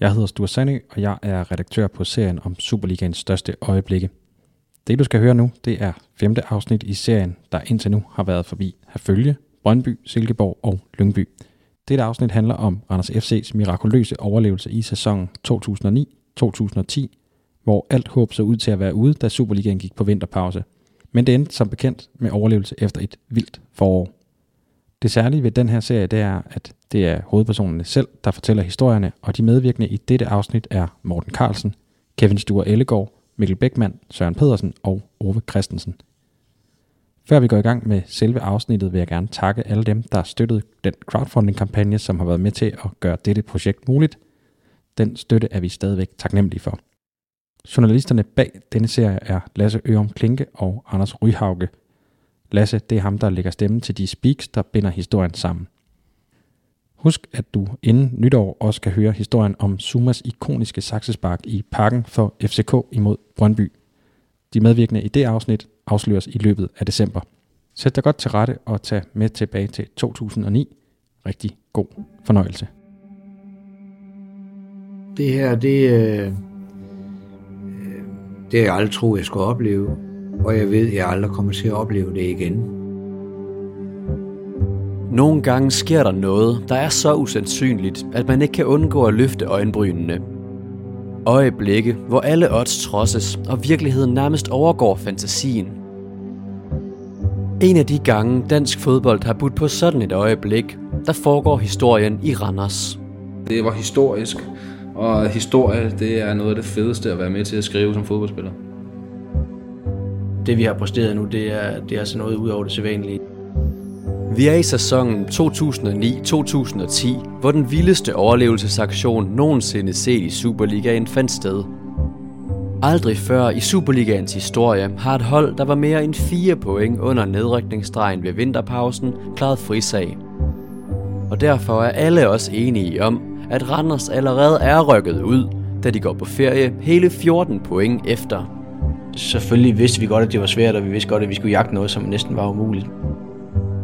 Jeg hedder Sture Sandø, og jeg er redaktør på serien om Superligaens største øjeblikke. Det du skal høre nu, det er femte afsnit i serien, der indtil nu har været forbi Herfølge, Brøndby, Silkeborg og Lyngby. Dette afsnit handler om Randers FC's mirakuløse overlevelse i sæsonen 2009-2010, hvor alt håb så ud til at være ude, da Superligaen gik på vinterpause. Men det endte som bekendt med overlevelse efter et vildt forår. Det særlige ved den her serie, det er, at det er hovedpersonerne selv, der fortæller historierne, og de medvirkende i dette afsnit er Morten Carlsen, Kevin Sture Ellegaard, Mikkel Beckmann, Søren Pedersen og Ove Christensen. Før vi går i gang med selve afsnittet, vil jeg gerne takke alle dem, der har støttet den crowdfunding-kampagne, som har været med til at gøre dette projekt muligt. Den støtte er vi stadigvæk taknemmelige for. Journalisterne bag denne serie er Lasse Ørum Klinke og Anders Ryhauge. Lasse, det er ham, der lægger stemmen til de speaks, der binder historien sammen. Husk, at du inden nytår også kan høre historien om Sumas ikoniske saksespark i parken for FCK imod Brøndby. De medvirkende i det afsnit afsløres i løbet af december. Sæt dig godt til rette og tag med tilbage til 2009. Rigtig god fornøjelse. Det her, det, øh, øh, det har jeg aldrig troet, jeg skulle opleve. Og jeg ved, at jeg aldrig kommer til at opleve det igen. Nogle gange sker der noget, der er så usandsynligt, at man ikke kan undgå at løfte øjenbrynene. Øjeblikke, hvor alle odds trosses, og virkeligheden nærmest overgår fantasien. En af de gange, dansk fodbold har budt på sådan et øjeblik, der foregår historien i Randers. Det var historisk, og historie det er noget af det fedeste at være med til at skrive som fodboldspiller. Det vi har præsteret nu, det er, det er altså noget ud over det sædvanlige. Vi er i sæsonen 2009-2010, hvor den vildeste overlevelsesaktion nogensinde set i Superligaen fandt sted. Aldrig før i Superligaens historie har et hold, der var mere end 4 point under nedrykningsstregen ved vinterpausen, klaret frisag. Og derfor er alle også enige om, at Randers allerede er rykket ud, da de går på ferie hele 14 point efter. Selvfølgelig vidste vi godt, at det var svært, og vi vidste godt, at vi skulle jagte noget, som næsten var umuligt.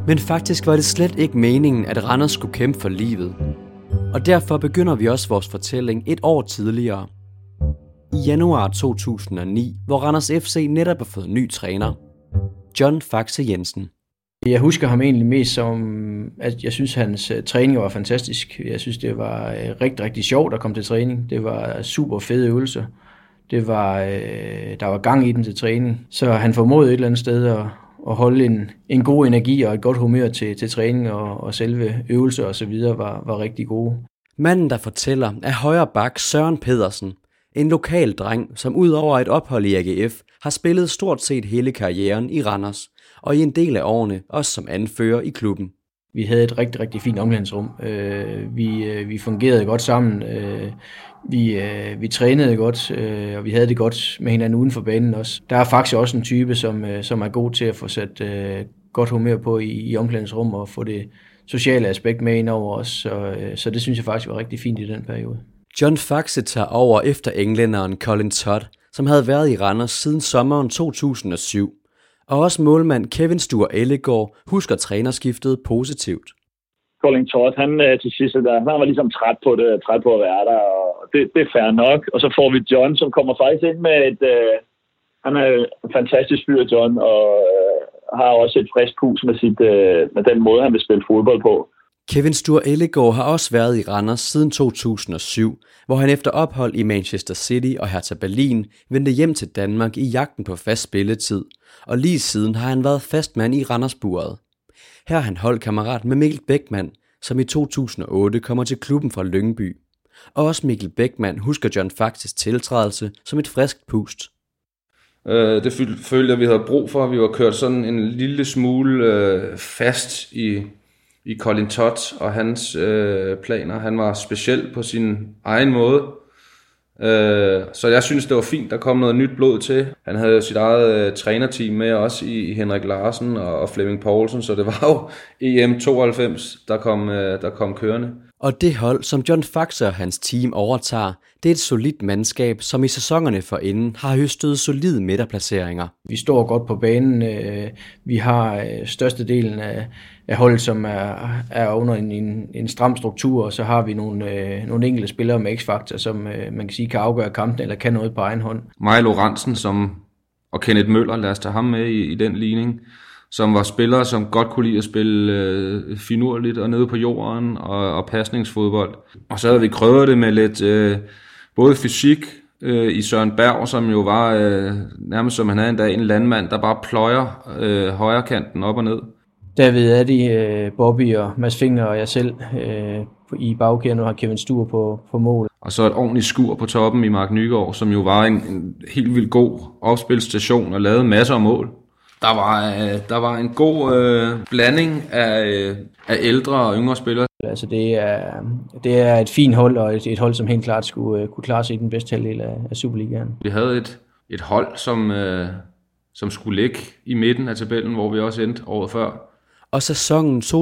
Men faktisk var det slet ikke meningen, at Randers skulle kæmpe for livet. Og derfor begynder vi også vores fortælling et år tidligere. I januar 2009, hvor Randers FC netop har fået ny træner. John Faxe Jensen. Jeg husker ham egentlig mest som, at jeg synes, hans uh, træning var fantastisk. Jeg synes, det var uh, rigtig, rigtig sjovt at komme til træning. Det var super fede øvelser. Det var, øh, der var gang i den til træning. Så han formåede et eller andet sted at, at holde en, en god energi og et godt humør til, til træning og, og selve øvelser og så videre var, var rigtig gode. Manden, der fortæller, er højre bak Søren Pedersen. En lokal dreng, som ud over et ophold i AGF, har spillet stort set hele karrieren i Randers, og i en del af årene også som anfører i klubben. Vi havde et rigtig, rigtig fint omklædningsrum. Øh, vi, øh, vi fungerede godt sammen. Øh, vi, øh, vi trænede godt, øh, og vi havde det godt med hinanden uden for banen også. Der er faktisk også en type, som, øh, som er god til at få sat øh, godt humør på i, i omklædningsrum og få det sociale aspekt med ind over os. Så, øh, så det synes jeg faktisk var rigtig fint i den periode. John Faxe tager over efter englænderen Colin Todd, som havde været i Randers siden sommeren 2007. Og også målmand Kevin Sture Ellegaard husker trænerskiftet positivt. Colin Todd, han øh, til sidst, der, han var ligesom træt på det, træt på at være der, og det, det er fair nok. Og så får vi John, som kommer faktisk ind med et, øh, han er en fantastisk fyr, John, og øh, har også et frisk pus med, sit, øh, med den måde, han vil spille fodbold på. Kevin Sture Ellegaard har også været i Randers siden 2007, hvor han efter ophold i Manchester City og Hertha Berlin vendte hjem til Danmark i jagten på fast spilletid, og lige siden har han været fastmand i Randersburet. Her er han holdkammerat med Mikkel Bækman, som i 2008 kommer til klubben fra Lyngby. Og også Mikkel Bækman husker John Faxes tiltrædelse som et friskt pust. Øh, det følte jeg, vi havde brug for. Vi var kørt sådan en lille smule øh, fast i, i Colin Todd og hans øh, planer. Han var speciel på sin egen måde. Øh, så jeg synes, det var fint, der kom noget nyt blod til. Han havde sit eget øh, trænerteam med også i, i Henrik Larsen og, og Flemming Poulsen, så det var jo EM 92, der kom, øh, der kom kørende. Og det hold, som John Faxe og hans team overtager, det er et solidt mandskab, som i sæsonerne forinden har høstet solide midterplaceringer. Vi står godt på banen. øh, Vi har øh, størstedelen af, af holdet, som er, er under en, en, en stram struktur, og så har vi nogle, øh, nogle enkelte spillere med x-faktor, som øh, man kan sige kan afgøre kampen eller kan noget på egen hånd. Maja Lorentzen som, og Kenneth Møller, lad os tage ham med i, i den ligning, som var spillere, som godt kunne lide at spille øh, finurligt og nede på jorden og, og pasningsfodbold. Og så havde vi krøvet det med lidt øh, både fysik øh, i Søren Berg, som jo var øh, nærmest som han havde en dag en landmand, der bare pløjer øh, højre kanten op og ned. David Addy, øh, Bobby og Mads Finger og jeg selv øh, i bagkæden, nu har Kevin Stur på, på mål. Og så et ordentligt skur på toppen i Mark Nygaard, som jo var en, en helt vildt god opspilstation og lavede masser af mål. Der var, øh, der var en god øh, blanding af, øh, af ældre og yngre spillere. Altså det er, det er et fint hold, og et, et hold, som helt klart skulle øh, kunne klare sig i den bedste halvdel af, af Superligaen. Vi havde et, et hold, som, øh, som skulle ligge i midten af tabellen, hvor vi også endte året før. Og sæsonen 2008-2009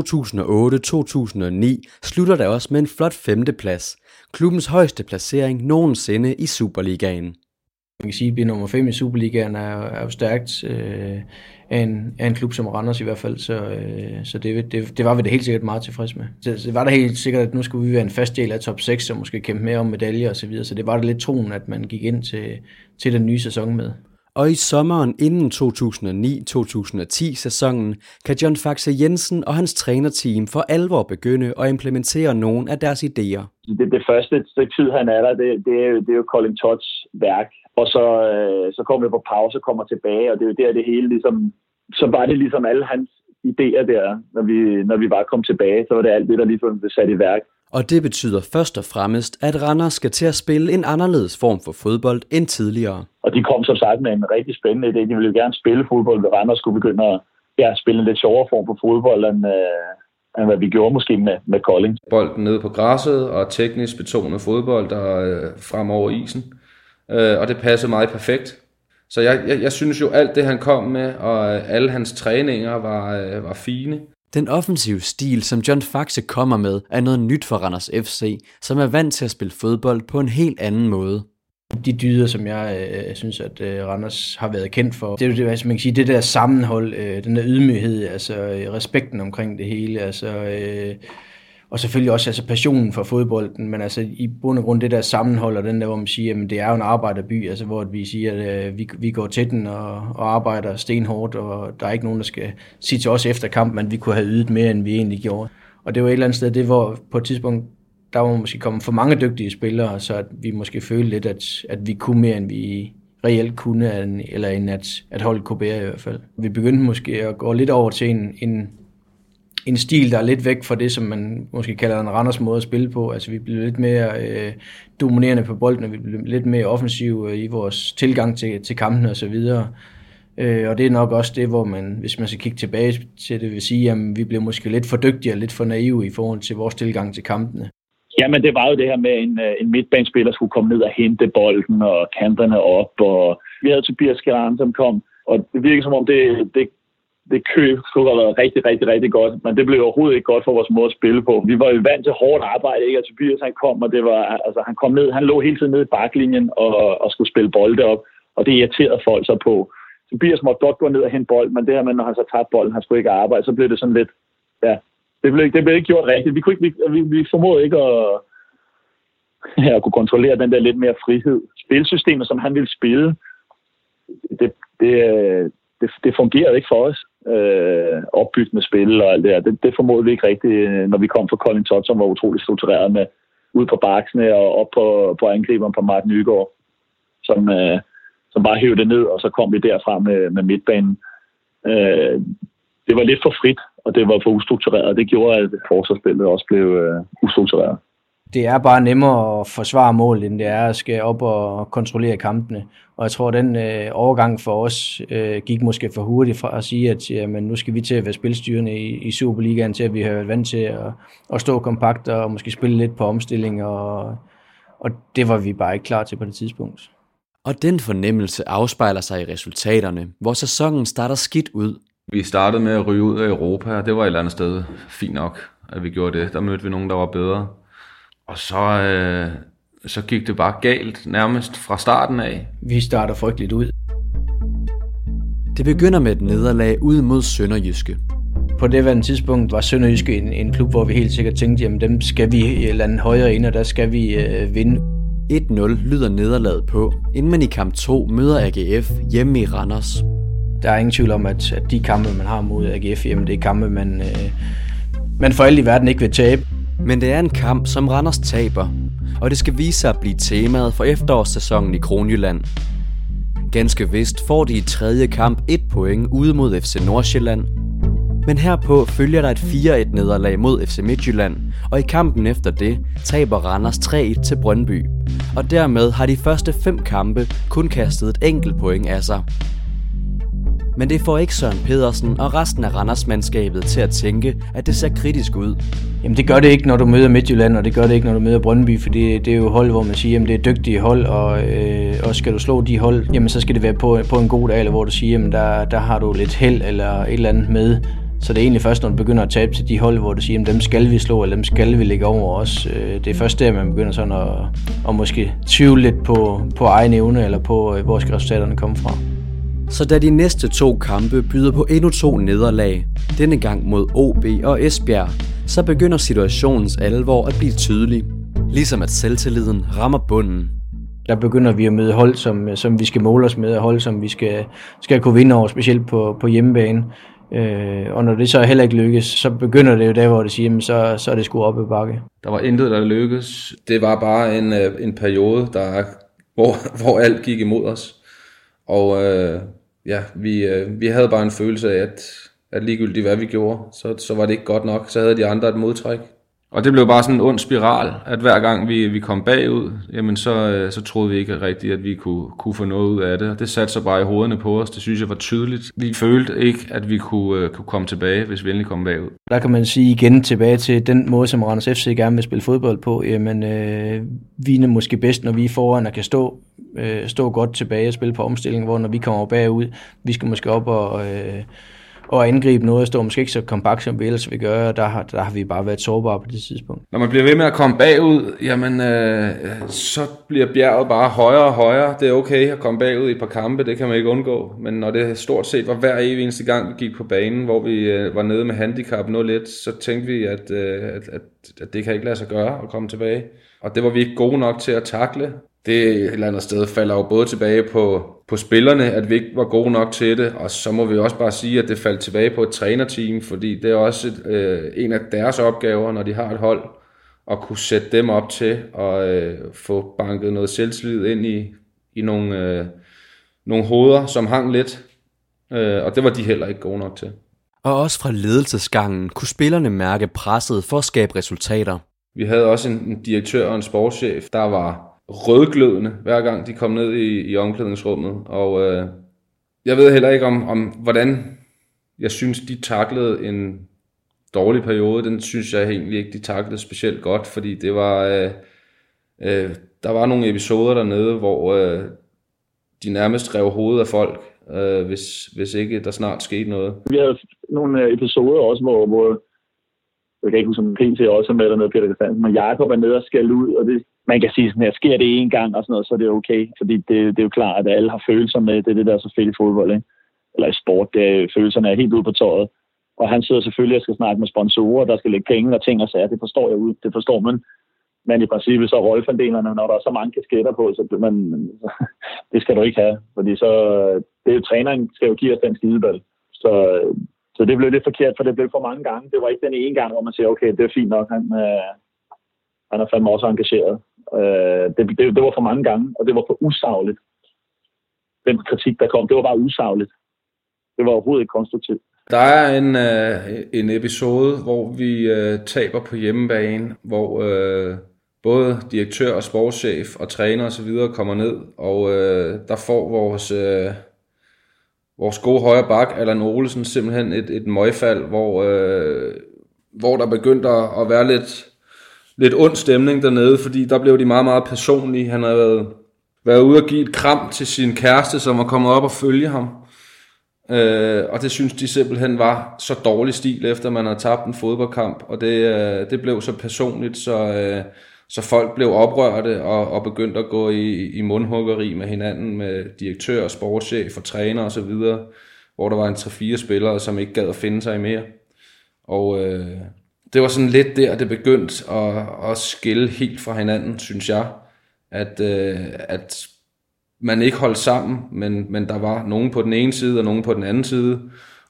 slutter der også med en flot femteplads. Klubbens højeste placering nogensinde i Superligaen. Man kan sige, at blive nummer 5 i Superligaen er, er jo stærkt øh, af, en, af en klub som Randers i hvert fald, så, øh, så det, det, det var vi da helt sikkert meget tilfreds med. Det, det var da helt sikkert, at nu skulle vi være en fast del af top 6, og måske kæmpe mere om medaljer og så videre, så det var da lidt troen, at man gik ind til, til den nye sæson med. Og i sommeren inden 2009-2010 sæsonen kan John Faxe Jensen og hans trænerteam for alvor begynde at implementere nogle af deres idéer. det, det første stykke tid, han er der, det, det, er, jo, det er jo Colin Todds værk. Og så, øh, så kommer vi på pause og kommer tilbage, og det er jo der, det hele ligesom... Så var det ligesom alle hans idéer der, når vi, når vi bare kom tilbage, så var det alt det, der ligesom blev sat i værk. Og det betyder først og fremmest, at Randers skal til at spille en anderledes form for fodbold end tidligere. Og de kom som sagt med en rigtig spændende idé. De ville jo gerne spille fodbold, ved Randers skulle begynde at ja, spille en lidt sjovere form for fodbold, end, øh, end hvad vi gjorde måske med, med Kolding. Bolden nede på græsset og teknisk betonet fodbold, der øh, frem over isen. Øh, og det passede meget perfekt. Så jeg, jeg, jeg synes jo, alt det han kom med, og øh, alle hans træninger var, øh, var fine. Den offensive stil, som John Faxe kommer med, er noget nyt for Randers FC, som er vant til at spille fodbold på en helt anden måde. De dyder, som jeg øh, synes, at øh, Randers har været kendt for, det er jo det, altså, man kan sige, det der sammenhold, øh, den der ydmyghed, altså øh, respekten omkring det hele, altså, øh, og selvfølgelig også altså, passionen for fodbolden, men altså i bund og grund det der sammenhold, og den der, hvor man siger, at det er jo en arbejderby, altså hvor vi siger, at øh, vi, vi går til den og, og arbejder stenhårdt, og der er ikke nogen, der skal sige til os efter kampen, at vi kunne have ydet mere, end vi egentlig gjorde. Og det var et eller andet sted, det hvor på et tidspunkt, der var måske kommet for mange dygtige spillere, så at vi måske følte lidt, at, at vi kunne mere, end vi reelt kunne, eller end at, at holde Kobe i hvert fald. Vi begyndte måske at gå lidt over til en, en en stil, der er lidt væk fra det, som man måske kalder en Randers måde at spille på. Altså vi blev lidt mere øh, dominerende på bolden, og vi blev lidt mere offensive øh, i vores tilgang til, til kampene og så videre. Øh, og det er nok også det, hvor man, hvis man skal kigge tilbage til det, vil sige, at vi blev måske lidt for dygtige og lidt for naive i forhold til vores tilgang til kampene. Jamen, det var jo det her med, at en, øh, en midtbanespiller skulle komme ned og hente bolden og kanterne op, og vi havde Tobias Geran, som kom, og det virker som om, det, det det køb skulle have været rigtig, rigtig, rigtig godt, men det blev overhovedet ikke godt for vores måde at spille på. Vi var jo vant til hårdt arbejde, ikke? Og Tobias han kom, og det var, altså, han kom ned, han lå hele tiden nede i baklinjen og, og skulle spille bolde op, og det irriterede folk så på. Tobias måtte godt gå ned og hente bold, men det her med, når han så tabte bolden, han skulle ikke arbejde, så blev det sådan lidt, ja, det blev, det blev ikke gjort rigtigt. Vi, kunne ikke, vi, vi, vi formåede ikke at, ja, at kunne kontrollere den der lidt mere frihed. Spilsystemet, som han ville spille, det, det, øh, det, det fungerede ikke for os. Øh, opbyggende spil og alt det der. Det, det formodede vi ikke rigtigt, øh, når vi kom fra Colin Todd, som var utrolig struktureret med ud på baksene og op på, på angriberen på Martin Nygaard, som, øh, som bare hævde det ned, og så kom vi derfra med, med midtbanen. Øh, det var lidt for frit, og det var for ustruktureret, og det gjorde, at forsvarsspillet også blev øh, ustruktureret det er bare nemmere at forsvare mål, end det er at skal op og kontrollere kampene. Og jeg tror, at den øh, overgang for os øh, gik måske for hurtigt fra at sige, at jamen, nu skal vi til at være spilstyrende i, i Superligaen, til at vi har været vant til at, at stå kompakt og måske spille lidt på omstilling, og, og det var vi bare ikke klar til på det tidspunkt. Og den fornemmelse afspejler sig i resultaterne, hvor sæsonen starter skidt ud. Vi startede med at ryge ud af Europa, og det var et eller andet sted fint nok, at vi gjorde det. Der mødte vi nogen, der var bedre. Og så, øh, så gik det bare galt nærmest fra starten af. Vi starter frygteligt ud. Det begynder med et nederlag ud mod Sønderjyske. På det var tidspunkt var Sønderjyske en, en klub, hvor vi helt sikkert tænkte, jamen dem skal vi lande højere ind, og der skal vi øh, vinde. 1-0 lyder nederlaget på, inden man i kamp 2 møder AGF hjemme i Randers. Der er ingen tvivl om, at, at de kampe, man har mod AGF hjemme, det er kampe, man, øh, man for alt i verden ikke vil tabe. Men det er en kamp, som Randers taber, og det skal vise sig at blive temaet for efterårssæsonen i Kronjylland. Ganske vist får de i tredje kamp et point ude mod FC Nordsjælland, men herpå følger der et 4-1 nederlag mod FC Midtjylland, og i kampen efter det taber Randers 3-1 til Brøndby. Og dermed har de første fem kampe kun kastet et enkelt point af sig. Men det får ikke Søren Pedersen og resten af Randers-mandskabet til at tænke, at det ser kritisk ud. Jamen det gør det ikke, når du møder Midtjylland, og det gør det ikke, når du møder Brøndby, for det, det er jo hold, hvor man siger, at det er dygtige hold, og, øh, og skal du slå de hold, jamen så skal det være på, på en god dag, eller hvor du siger, at der, der har du lidt held eller et eller andet med. Så det er egentlig først, når du begynder at tabe til de hold, hvor du siger, at dem skal vi slå, eller dem skal vi lægge over os. Øh, det er først der, man begynder sådan at, at måske tvivle lidt på, på egen evne, eller på, øh, hvor skal resultaterne komme fra. Så da de næste to kampe byder på endnu to nederlag, denne gang mod OB og Esbjerg, så begynder situationens alvor at blive tydelig. Ligesom at selvtilliden rammer bunden. Der begynder vi at møde hold, som, som vi skal måle os med, og hold, som vi skal, skal kunne vinde over, specielt på, på hjemmebane. Øh, og når det så heller ikke lykkes, så begynder det jo der, hvor det siger, jamen, så, så er det sgu op i bakke. Der var intet, der lykkedes. Det var bare en, øh, en periode, der, hvor, hvor alt gik imod os. Og øh, ja, vi, øh, vi havde bare en følelse af, at, at ligegyldigt hvad vi gjorde, så, så var det ikke godt nok. Så havde de andre et modtræk. Og det blev bare sådan en ond spiral, at hver gang vi, vi kom bagud, jamen så, øh, så troede vi ikke rigtigt, at vi kunne, kunne få noget ud af det. Og det satte sig bare i hovederne på os. Det synes jeg var tydeligt. Vi følte ikke, at vi kunne, øh, kunne komme tilbage, hvis vi endelig kom bagud. Der kan man sige igen tilbage til den måde, som Randers FC gerne vil spille fodbold på. Jamen, øh, vi er måske bedst, når vi er foran og kan stå, øh, stå godt tilbage og spille på omstilling, hvor når vi kommer bagud, vi skal måske op og... Øh, og angribe noget, og stå måske ikke så kompakt, som vi ellers vil gøre, der har, der har vi bare været sårbare på det tidspunkt. Når man bliver ved med at komme bagud, jamen, øh, så bliver bjerget bare højere og højere. Det er okay at komme bagud i et par kampe, det kan man ikke undgå. Men når det stort set var hver evig eneste gang, vi gik på banen, hvor vi øh, var nede med handicap 0-1, så tænkte vi, at, øh, at, at, at det kan ikke lade sig gøre at komme tilbage. Og det var vi ikke gode nok til at takle det et eller andet sted falder jo både tilbage på, på spillerne, at vi ikke var gode nok til det, og så må vi også bare sige, at det faldt tilbage på et trænerteam, fordi det er også et, øh, en af deres opgaver, når de har et hold, at kunne sætte dem op til at øh, få banket noget selvtillid ind i, i nogle, øh, nogle hoveder, som hang lidt, øh, og det var de heller ikke gode nok til. Og også fra ledelsesgangen kunne spillerne mærke presset for at skabe resultater. Vi havde også en, en direktør og en sportschef, der var rødglødende, hver gang de kom ned i, i omklædningsrummet. Og øh, jeg ved heller ikke om, om, hvordan jeg synes, de taklede en dårlig periode. Den synes jeg egentlig ikke, de taklede specielt godt, fordi det var... Øh, øh, der var nogle episoder dernede, hvor øh, de nærmest rev hovedet af folk, øh, hvis, hvis ikke der snart skete noget. Vi havde nogle øh, episoder også, hvor, hvor jeg kan ikke huske, om PT også er med dernede, Peter Christiansen, men Jacob er nede og skal ud, og det, man kan sige sådan her, sker det en gang og sådan noget, så er det okay. Fordi det, det er jo klart, at alle har følelser med, det er det, der er så fedt i fodbold, ikke? eller i sport, det er, følelserne er helt ude på tøjet. Og han sidder selvfølgelig og skal snakke med sponsorer, der skal lægge penge og ting og sager, det forstår jeg ud, det forstår man. Men i princippet så rollefordelerne, når der er så mange kasketter på, så man, det skal du ikke have. Fordi så, det er jo, træneren skal jo give os den skideball. Så, så det blev lidt forkert, for det blev for mange gange. Det var ikke den ene gang, hvor man siger, okay, det er fint nok, han, øh, han er fandme også engageret. Øh, det, det, det var for mange gange, og det var for usagligt. Den kritik, der kom, det var bare usagligt. Det var overhovedet ikke konstruktivt. Der er en, øh, en episode, hvor vi øh, taber på hjemmebane, hvor øh, både direktør og sportschef og træner osv. kommer ned, og øh, der får vores, øh, vores gode højre bak, Allan Olsen, simpelthen et, et møgfald, hvor, øh, hvor der begyndte at være lidt lidt ond stemning dernede, fordi der blev de meget, meget personlige. Han havde været, været ude og give et kram til sin kæreste, som var kommet op og følge ham. Øh, og det synes de simpelthen var så dårlig stil, efter man havde tabt en fodboldkamp. Og det, øh, det blev så personligt, så, øh, Så folk blev oprørte og, og begyndte at gå i, i mundhuggeri med hinanden, med direktør, sportschef og træner osv., hvor der var en 3-4 spillere, som ikke gad at finde sig i mere. Og øh, det var sådan lidt der, det begyndte at, at skille helt fra hinanden, synes jeg. At, øh, at man ikke holdt sammen, men, men der var nogen på den ene side og nogen på den anden side,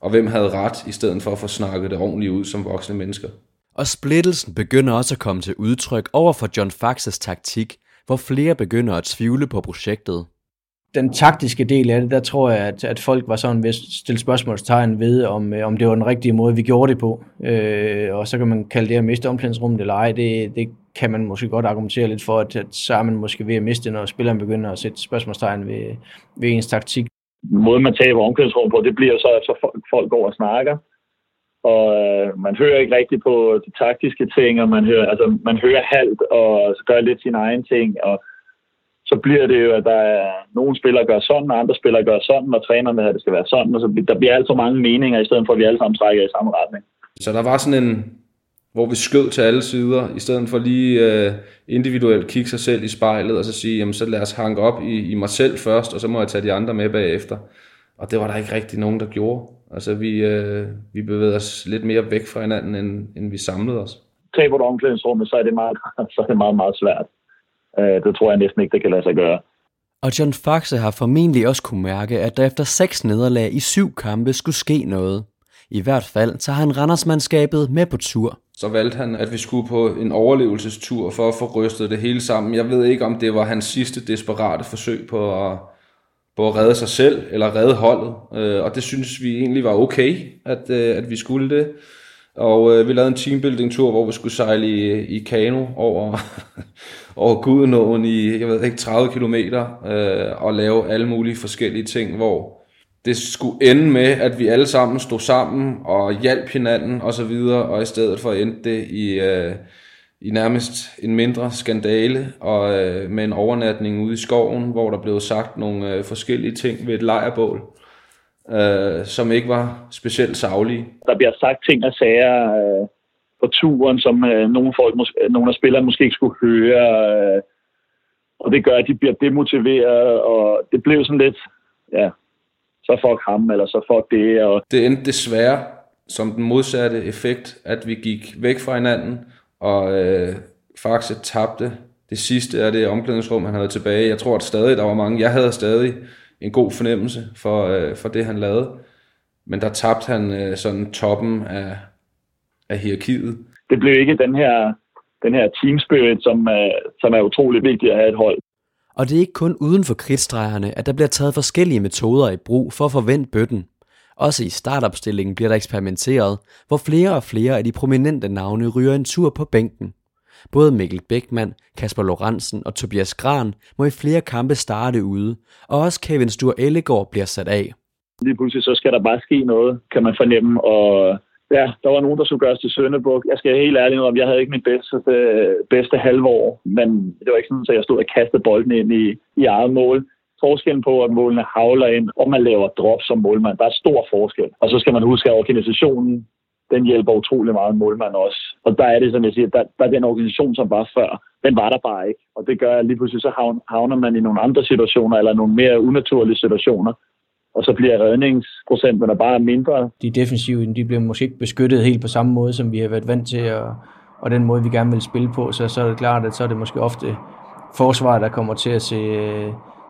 og hvem havde ret, i stedet for at få snakket det ordentligt ud som voksne mennesker. Og splittelsen begynder også at komme til udtryk over for John Faxes taktik, hvor flere begynder at tvivle på projektet. Den taktiske del af det, der tror jeg, at, at folk var sådan ved at stille spørgsmålstegn ved, om, øh, om det var den rigtige måde, vi gjorde det på. Øh, og så kan man kalde det at miste omklædningsrummet eller ej. Det, det kan man måske godt argumentere lidt for, at, at så er man måske ved at miste, når spilleren begynder at sætte spørgsmålstegn ved, ved ens taktik. Måden man taber omklædningsrummet på, det bliver så, at så folk, går og snakker og øh, man hører ikke rigtigt på de taktiske ting, og man hører, altså, man hører halvt og gør lidt sin egen ting, og så bliver det jo, at der er nogle spillere gør sådan, og andre spillere gør sådan, og trænerne at det skal være sådan, og så der bliver alt for mange meninger, i stedet for at vi alle sammen trækker i samme retning. Så der var sådan en, hvor vi skød til alle sider, i stedet for lige øh, individuelt kigge sig selv i spejlet, og så sige, jamen så lad os hanke op i, i mig selv først, og så må jeg tage de andre med bagefter. Og det var der ikke rigtig nogen, der gjorde. Altså vi, øh, vi bevægede os lidt mere væk fra hinanden, end, end vi samlede os. Taber du omklædningsrummet, så er det meget, så er det meget, meget svært. Øh, det tror jeg næsten ikke, det kan lade sig gøre. Og John Faxe har formentlig også kunne mærke, at der efter seks nederlag i syv kampe skulle ske noget. I hvert fald tager han Randersmandskabet med på tur. Så valgte han, at vi skulle på en overlevelsestur for at få rystet det hele sammen. Jeg ved ikke, om det var hans sidste desperate forsøg på at, på at redde sig selv eller redde holdet. Øh, og det synes vi egentlig var okay, at, øh, at vi skulle det. Og øh, vi lavede en teambuilding-tur, hvor vi skulle sejle i, i kano over, over Gudenåen i, jeg ved ikke, 30 kilometer, øh, og lave alle mulige forskellige ting, hvor det skulle ende med, at vi alle sammen stod sammen og hjalp hinanden og så videre, og i stedet for endte det i, øh, i nærmest en mindre skandale og øh, med en overnatning ude i skoven, hvor der blev sagt nogle øh, forskellige ting ved et lejrbål, øh, som ikke var specielt savlige. Der bliver sagt ting og sager øh, på turen, som øh, nogle, folk, mås- øh, nogle af spillerne måske ikke skulle høre, øh, og det gør, at de bliver demotiveret, og det blev sådan lidt, ja, så fuck ham, eller så fuck det. Og... Det endte desværre som den modsatte effekt, at vi gik væk fra hinanden, og øh, Faxe tabte det sidste af det omklædningsrum, han havde tilbage. Jeg tror at stadig, der var mange. Jeg havde stadig en god fornemmelse for, øh, for det, han lavede. Men der tabte han øh, sådan toppen af, af hierarkiet. Det blev ikke den her, den her team spirit, som, øh, som er utrolig vigtig at have et hold. Og det er ikke kun uden for kridtstregerne, at der bliver taget forskellige metoder i brug for at forvente bøtten. Også i startopstillingen bliver der eksperimenteret, hvor flere og flere af de prominente navne ryger en tur på bænken. Både Mikkel Bækman, Kasper Lorentzen og Tobias Gran må i flere kampe starte ude, og også Kevin Stur Ellegaard bliver sat af. Lige pludselig så skal der bare ske noget, kan man fornemme, og ja, der var nogen, der skulle gøres til Sønderborg. Jeg skal helt ærligt om, jeg havde ikke mit bedste, øh, bedste halve år, men det var ikke sådan, at jeg stod og kastede bolden ind i, i eget mål forskellen på, at målene havler ind, og man laver drop som målmand. Der er stor forskel. Og så skal man huske, at organisationen, den hjælper utrolig meget målmand også. Og der er det, som jeg siger, der, der er den organisation, som var før, den var der bare ikke. Og det gør, at lige pludselig så havner man i nogle andre situationer, eller nogle mere unaturlige situationer, og så bliver redningsprocenterne bare mindre. De defensive, de bliver måske ikke beskyttet helt på samme måde, som vi har været vant til, og, og den måde, vi gerne vil spille på, så, så er det klart, at så er det måske ofte forsvaret, der kommer til at se,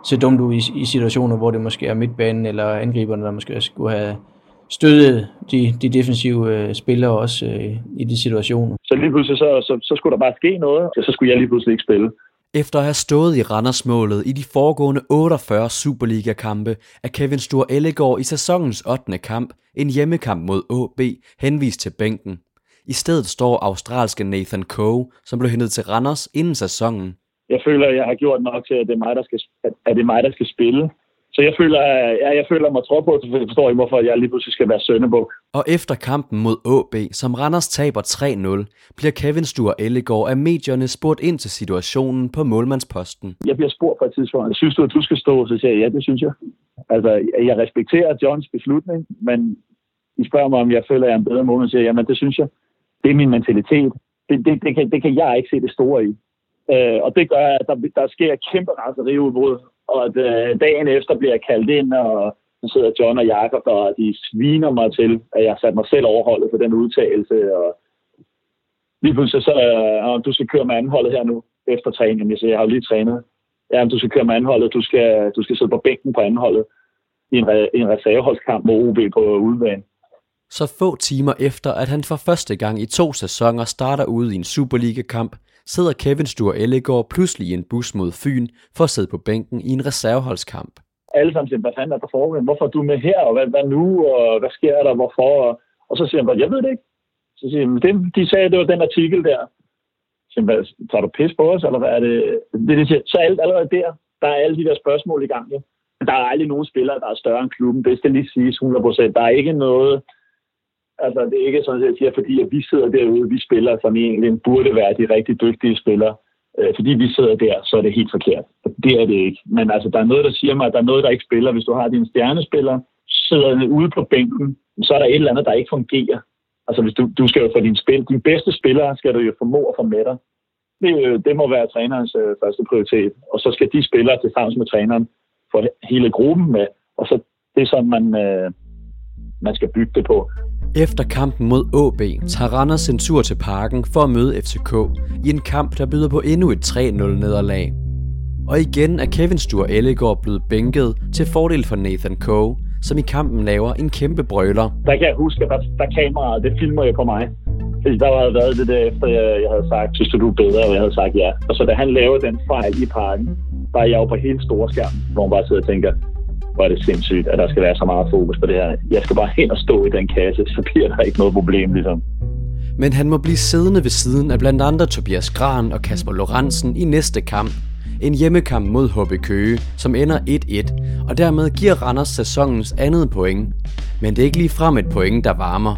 se dumt ud i, i situationer, hvor det måske er midtbanen eller angriberne, der måske skulle have støttet de, de defensive øh, spillere også øh, i de situationer. Så lige pludselig så, så, så skulle der bare ske noget, og så skulle jeg lige pludselig ikke spille. Efter at have stået i Randersmålet i de foregående 48 Superliga-kampe, er Kevin Stor Ellegaard i sæsonens 8. kamp, en hjemmekamp mod AB, henvist til bænken. I stedet står australske Nathan Coe, som blev hentet til Randers inden sæsonen jeg føler, at jeg har gjort nok til, at det er mig, der skal, at det er mig, der skal spille. Så jeg føler, ja, jeg føler mig tro på, at jeg forstår ikke, hvorfor jeg lige pludselig skal være søndebuk. Og efter kampen mod AB, som Randers taber 3-0, bliver Kevin Stur Ellegaard af medierne spurgt ind til situationen på målmandsposten. Jeg bliver spurgt på et tidspunkt, synes du, at du skal stå? Så siger jeg, ja, det synes jeg. Altså, jeg respekterer Johns beslutning, men I spørger mig, om jeg føler, at jeg er en bedre målmand, så siger jeg, jamen, det synes jeg. Det er min mentalitet. Det, det, det, kan, det kan jeg ikke se det store i. Øh, og det gør, at der, der sker kæmpe raseriudbrud, og at øh, dagen efter bliver jeg kaldt ind, og så sidder John og Jakob, og de sviner mig til, at jeg satte sat mig selv overholdet for den udtalelse, og lige pludselig så, øh, du skal køre med anholdet her nu, efter træningen. Jeg siger, jeg har jo lige trænet. Ja, du skal køre med anholdet, du skal, du skal sidde på bænken på anholdet i en, re, en reserveholdskamp mod OB på udebane. Så få timer efter, at han for første gang i to sæsoner starter ude i en Superliga-kamp, sidder Kevin Sture Ellegaard pludselig i en bus mod Fyn for at sidde på bænken i en reserveholdskamp. Alle sammen siger, hvad fanden er der foregår? Hvorfor er du med her? Og hvad, hvad nu? Og hvad sker der? Hvorfor? Og så siger han bare, jeg ved det ikke. Så siger han, det, de sagde, det var den artikel der. Så siger han, tager du pis på os? Eller hvad er det? det, det siger. Så alt, allerede der, der er alle de der spørgsmål i gang. Ja. Der er aldrig nogen spillere, der er større end klubben. Det skal lige siges 100%. Der er ikke noget, Altså, det er ikke sådan, at jeg siger, fordi at vi sidder derude, vi spiller, som egentlig burde være de rigtig dygtige spillere. Øh, fordi vi sidder der, så er det helt forkert. Det er det ikke. Men altså, der er noget, der siger mig, at der er noget, der ikke spiller. Hvis du har din stjernespiller, sidder ude på bænken, så er der et eller andet, der ikke fungerer. Altså, hvis du, du skal jo få din spil, din bedste spillere skal du jo formå at få med dig. Det, øh, det må være trænerens øh, første prioritet. Og så skal de spillere til sammen med træneren få hele gruppen med. Og så det er sådan, man, øh, man skal bygge det på. Efter kampen mod AB tager Randers en tur til parken for at møde FCK i en kamp, der byder på endnu et 3-0 nederlag. Og igen er Kevin Sture Ellegaard blevet bænket til fordel for Nathan Coe, som i kampen laver en kæmpe brøler. Der kan jeg huske, at der, der kameraet, det filmer jeg på mig. Fordi der havde været det der efter, jeg, jeg havde sagt, synes du, du er bedre, og jeg havde sagt ja. Og så da han laver den fejl i parken, der er jeg jo på hele store skærm, hvor man bare sidder og tænker, hvor er det sindssygt, at der skal være så meget fokus på det her. Jeg skal bare hen og stå i den kasse, så bliver der ikke noget problem, ligesom. Men han må blive siddende ved siden af blandt andre Tobias Gran og Kasper Lorentzen i næste kamp. En hjemmekamp mod HB Køge, som ender 1-1, og dermed giver Randers sæsonens andet point. Men det er ikke lige frem et point, der varmer.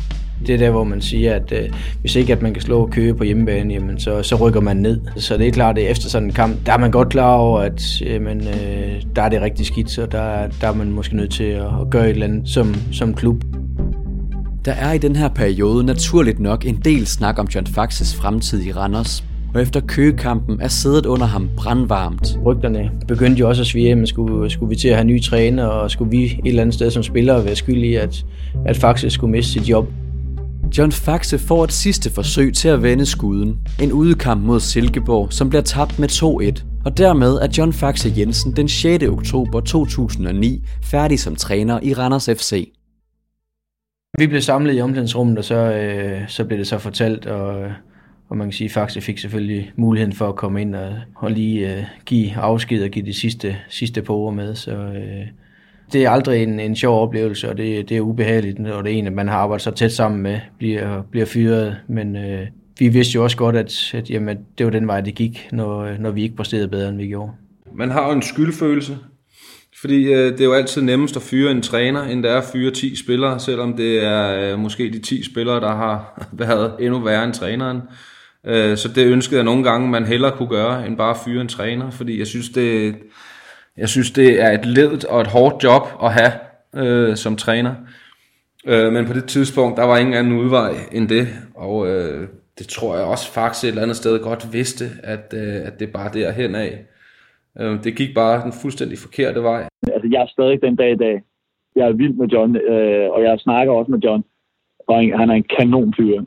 Det er der, hvor man siger, at øh, hvis ikke at man kan slå Køge på hjemmebane, jamen, så, så rykker man ned. Så det er klart, at efter sådan en kamp, der er man godt klar over, at jamen, øh, der er det rigtig skidt, så der, der er man måske nødt til at, at gøre et eller andet som, som klub. Der er i den her periode naturligt nok en del snak om John Faxes fremtid i Randers. Og efter køgekampen er sædet under ham brandvarmt. Rygterne begyndte jo også at svige, men skulle, skulle vi til at have nye træner, og skulle vi et eller andet sted som spillere være skyldige i, at, at Faxe skulle miste sit job. John Faxe får et sidste forsøg til at vende skuden. En udekamp mod Silkeborg, som bliver tabt med 2-1. Og dermed er John Faxe Jensen den 6. oktober 2009 færdig som træner i Randers FC. Vi blev samlet i omklædningsrummet, og så, øh, så blev det så fortalt, og, og man kan sige, at Faxe fik selvfølgelig muligheden for at komme ind og, og lige øh, give afsked og give de sidste, sidste på ord med. Så, øh, det er aldrig en, en sjov oplevelse, og det, det er ubehageligt, når det er en, at man har arbejdet så tæt sammen med, bliver, bliver fyret. Men øh, vi vidste jo også godt, at, at jamen, det var den vej, det gik, når, øh, når vi ikke præsterede bedre, end vi gjorde. Man har jo en skyldfølelse, fordi øh, det er jo altid nemmest at fyre en træner, end det er at fyre 10 spillere, selvom det er øh, måske de 10 spillere, der har været endnu værre end træneren. Øh, så det ønskede jeg nogle gange, man hellere kunne gøre, end bare at fyre en træner, fordi jeg synes, det, jeg synes, det er et ledt og et hårdt job at have øh, som træner. Øh, men på det tidspunkt, der var ingen anden udvej end det, og øh, det tror jeg også faktisk et eller andet sted godt vidste, at, øh, at det bare derhen af. Øh, det gik bare den fuldstændig forkerte vej. Altså, jeg er stadig den dag i dag. Jeg er vild med John, øh, og jeg snakker også med John, og han er en kanon fyr.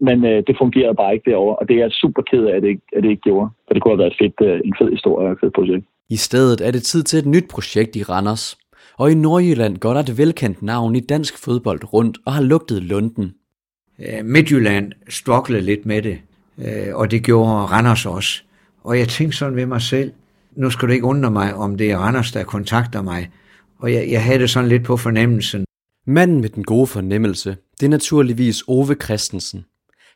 Men øh, det fungerede bare ikke derovre, og det er jeg super ked af, at det, ikke, at det ikke gjorde. For det kunne have været fedt, øh, en fed historie og et fedt projekt. I stedet er det tid til et nyt projekt i Randers. Og i Nordjylland går der et velkendt navn i dansk fodbold rundt og har lugtet lunden. Midtjylland struglede lidt med det, øh, og det gjorde Randers også. Og jeg tænkte sådan ved mig selv, nu skal du ikke undre mig, om det er Randers, der kontakter mig. Og jeg, jeg havde det sådan lidt på fornemmelsen. Manden med den gode fornemmelse, det er naturligvis Ove Christensen.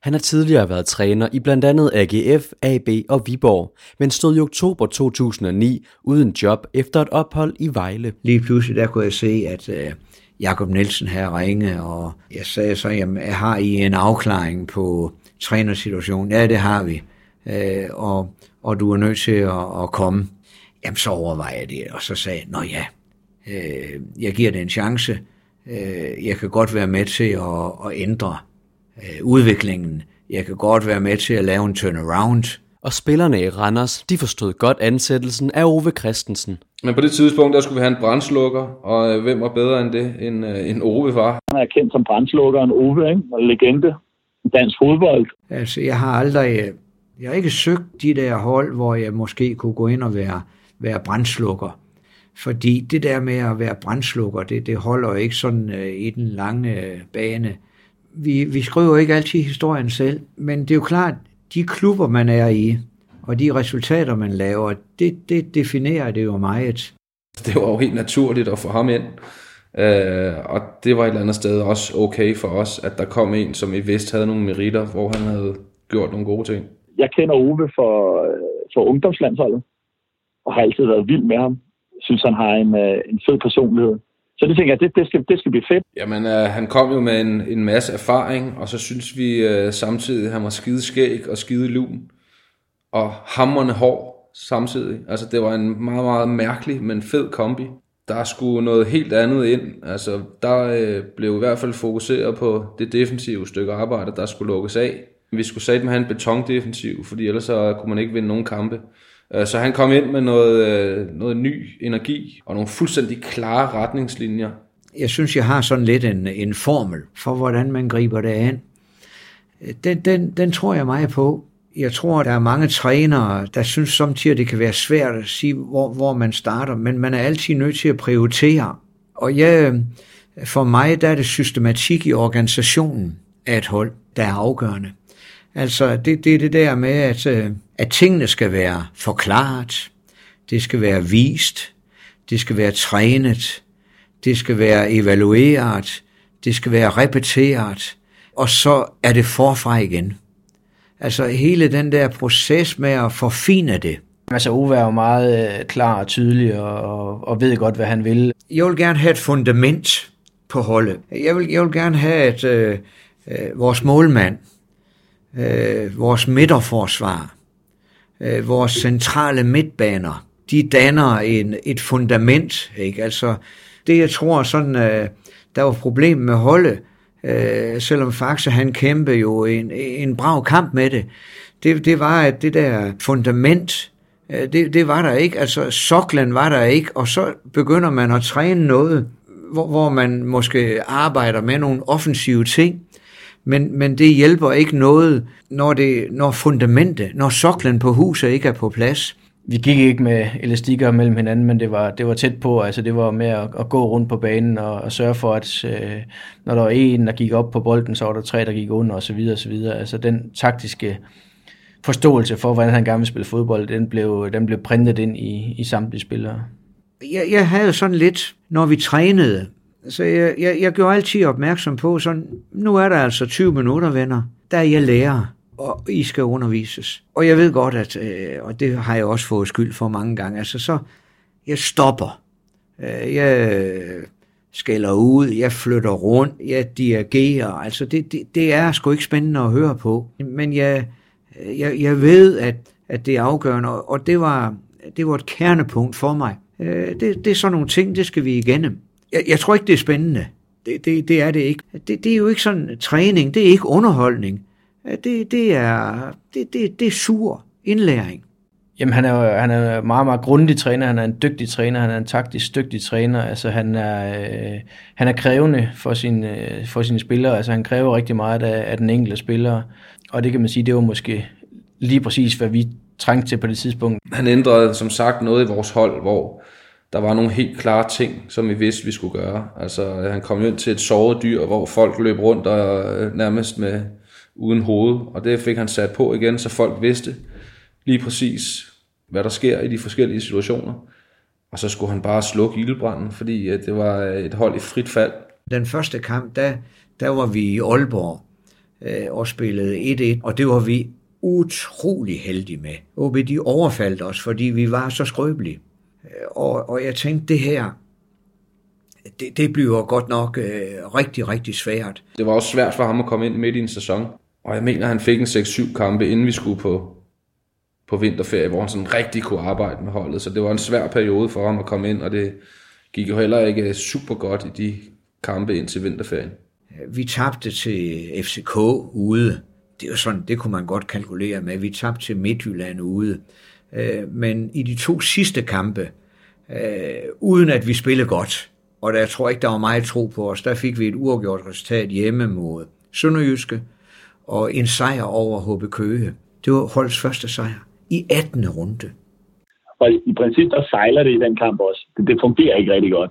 Han har tidligere været træner i blandt andet AGF, AB og Viborg, men stod i oktober 2009 uden job efter et ophold i Vejle. Lige pludselig der kunne jeg se, at uh, Jakob Nielsen havde ringe, og jeg sagde så, jamen, har I en afklaring på trænersituationen? Ja, det har vi. Uh, og, og du er nødt til at, at komme. Jamen, så overvejer jeg det, og så sagde jeg, nå ja, uh, jeg giver det en chance. Uh, jeg kan godt være med til at, at ændre øh, udviklingen. Jeg kan godt være med til at lave en turnaround, Og spillerne i Randers, de forstod godt ansættelsen af Ove Christensen. Men på det tidspunkt, der skulle vi have en brændslukker, og øh, hvem var bedre end det, end, øh, end Ove var? Han er kendt som brændslukkeren Ove, ikke? Og legende i dansk fodbold. Altså, jeg har aldrig, øh, jeg har ikke søgt de der hold, hvor jeg måske kunne gå ind og være, være brændslukker. Fordi det der med at være brændslukker, det, det holder jo ikke sådan øh, i den lange øh, bane. Vi, vi skriver ikke altid historien selv, men det er jo klart, de klubber, man er i, og de resultater, man laver, det, det definerer det jo meget. Det var jo helt naturligt at få ham ind. Øh, og det var et eller andet sted også okay for os, at der kom en, som i vist havde nogle meritter, hvor han havde gjort nogle gode ting. Jeg kender Ove for, for ungdomslandsholdet, og har altid været vild med ham. Synes, han har en, øh, en fed personlighed. Så det tænker jeg, det, det, skal, det skal blive fedt. Jamen, øh, han kom jo med en, en masse erfaring, og så synes vi øh, samtidig, at han var skide skæg og skide lun, og hammerne hår samtidig. Altså, det var en meget, meget mærkelig, men fed kombi. Der skulle noget helt andet ind. Altså, der øh, blev i hvert fald fokuseret på det defensive stykke arbejde, der skulle lukkes af. Vi skulle satme med have en betondefensiv, fordi ellers så kunne man ikke vinde nogen kampe. Øh, så han kom ind med noget, øh, noget ny energi og nogle fuldstændig klare retningslinjer. Jeg synes, jeg har sådan lidt en, en formel for, hvordan man griber det an. Øh, den, den, den tror jeg meget på. Jeg tror, der er mange trænere, der synes samtidig, det kan være svært at sige, hvor, hvor man starter, men man er altid nødt til at prioritere. Og jeg, for mig, der er det systematik i organisationen af et hold, der er afgørende. Altså, det, det er det der med, at, øh, at tingene skal være forklaret, det skal være vist, det skal være trænet, det skal være evalueret, det skal være repeteret, og så er det forfra igen. Altså hele den der proces med at forfine det. Altså Ove er jo meget øh, klar og tydelig og, og ved godt, hvad han vil. Jeg vil gerne have et fundament på holdet. Jeg vil, jeg vil gerne have, at øh, øh, vores målmand, øh, vores midterforsvar, øh, vores centrale midtbaner, de danner en, et fundament. Ikke? Altså, det jeg tror sådan, øh, der var problem med holdet, øh, selvom Faxe han kæmpede jo en, en brav kamp med det, det, det var, at det der fundament, øh, det, det var der ikke, altså soklen var der ikke, og så begynder man at træne noget, hvor, hvor man måske arbejder med nogle offensive ting, men, men det hjælper ikke noget, når, det, når fundamentet, når soklen på huset ikke er på plads. Vi gik ikke med elastikker mellem hinanden, men det var, det var tæt på. Altså det var med at, at gå rundt på banen og, og sørge for, at øh, når der var en, der gik op på bolden, så var der tre, der gik under osv. videre. Altså den taktiske forståelse for, hvordan han gerne vil spille fodbold, den blev, den blev printet ind i, i samtlige spillere. Jeg, jeg havde sådan lidt, når vi trænede, så jeg, jeg, jeg gjorde altid opmærksom på, sådan, nu er der altså 20 minutter, venner, der er jeg lærer, og I skal undervises. Og jeg ved godt, at, øh, og det har jeg også fået skyld for mange gange, altså så, jeg stopper. Øh, jeg skælder ud, jeg flytter rundt, jeg dirigerer, altså det, det, det er sgu ikke spændende at høre på. Men jeg, jeg, jeg ved, at, at det er afgørende, og det var, det var et kernepunkt for mig. Øh, det, det er sådan nogle ting, det skal vi igennem. Jeg, jeg tror ikke, det er spændende. Det, det, det er det ikke. Det, det er jo ikke sådan træning, det er ikke underholdning. Det, det, er, det, det, det er sur indlæring. Jamen, han er, han er meget, meget grundig træner, han er en dygtig træner, han er en taktisk dygtig træner, altså han er, øh, han er krævende for, sin, øh, for sine spillere, altså han kræver rigtig meget af, af den enkelte spiller, og det kan man sige, det var måske lige præcis, hvad vi trængte til på det tidspunkt. Han ændrede som sagt noget i vores hold, hvor der var nogle helt klare ting, som vi vidste, vi skulle gøre. Altså, han kom ind til et såret dyr, hvor folk løb rundt og øh, nærmest med uden hoved, og det fik han sat på igen, så folk vidste lige præcis, hvad der sker i de forskellige situationer. Og så skulle han bare slukke ildbranden, fordi øh, det var øh, et hold i frit fald. Den første kamp, der, der var vi i Aalborg øh, og spillede 1-1, og det var vi utrolig heldige med. OB de overfaldt os, fordi vi var så skrøbelige. Og, og jeg tænkte, det her, det, det bliver godt nok øh, rigtig, rigtig svært. Det var også svært for ham at komme ind midt i en sæson. Og jeg mener, han fik en 6-7 kampe, inden vi skulle på, på vinterferie, hvor han sådan rigtig kunne arbejde med holdet. Så det var en svær periode for ham at komme ind, og det gik jo heller ikke super godt i de kampe ind til vinterferien. Vi tabte til FCK ude det er jo sådan, det kunne man godt kalkulere med. Vi tabte til Midtjylland ude. Øh, men i de to sidste kampe, øh, uden at vi spillede godt, og der jeg tror ikke, der var meget tro på os, der fik vi et uafgjort resultat hjemme mod Sønderjyske, og en sejr over HB Køge. Det var holdets første sejr i 18. runde. Og i princippet, der sejler det i den kamp også. Det, det fungerer ikke rigtig godt.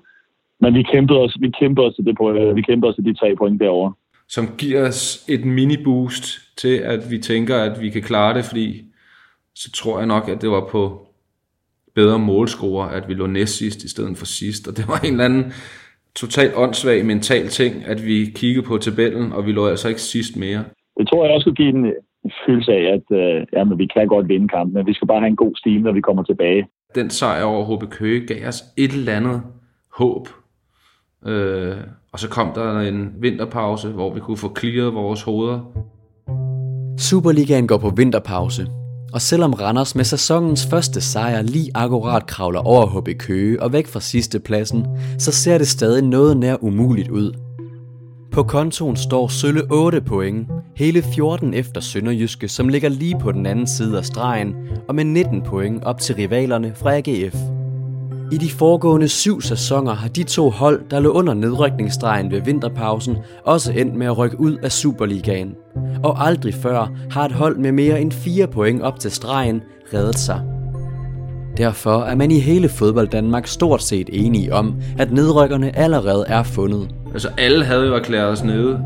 Men vi kæmpede os, vi kæmpede os, til, det, vi kæmpede os til de tre point derovre. Som giver os et mini-boost til, at vi tænker, at vi kan klare det, fordi så tror jeg nok, at det var på bedre målscorer, at vi lå næst sidst i stedet for sidst. Og det var en eller anden totalt åndssvag mental ting, at vi kiggede på tabellen, og vi lå altså ikke sidst mere. Det tror jeg også kunne give en, følelse af, at øh, jamen, vi kan godt vinde kampen, men vi skal bare have en god stil, når vi kommer tilbage. Den sejr over HB Køge gav os et eller andet håb. Øh, og så kom der en vinterpause, hvor vi kunne få clearet vores hoveder. Superligaen går på vinterpause, og selvom Randers med sæsonens første sejr lige akkurat kravler over HB Køge og væk fra sidste pladsen, så ser det stadig noget nær umuligt ud. På kontoen står Sølle 8 point, hele 14 efter Sønderjyske, som ligger lige på den anden side af stregen, og med 19 point op til rivalerne fra AGF. I de foregående syv sæsoner har de to hold, der lå under nedrykningsstregen ved vinterpausen, også endt med at rykke ud af Superligaen. Og aldrig før har et hold med mere end fire point op til stregen reddet sig. Derfor er man i hele fodbold Danmark stort set enige om, at nedrykkerne allerede er fundet. Altså alle havde jo erklæret os nede,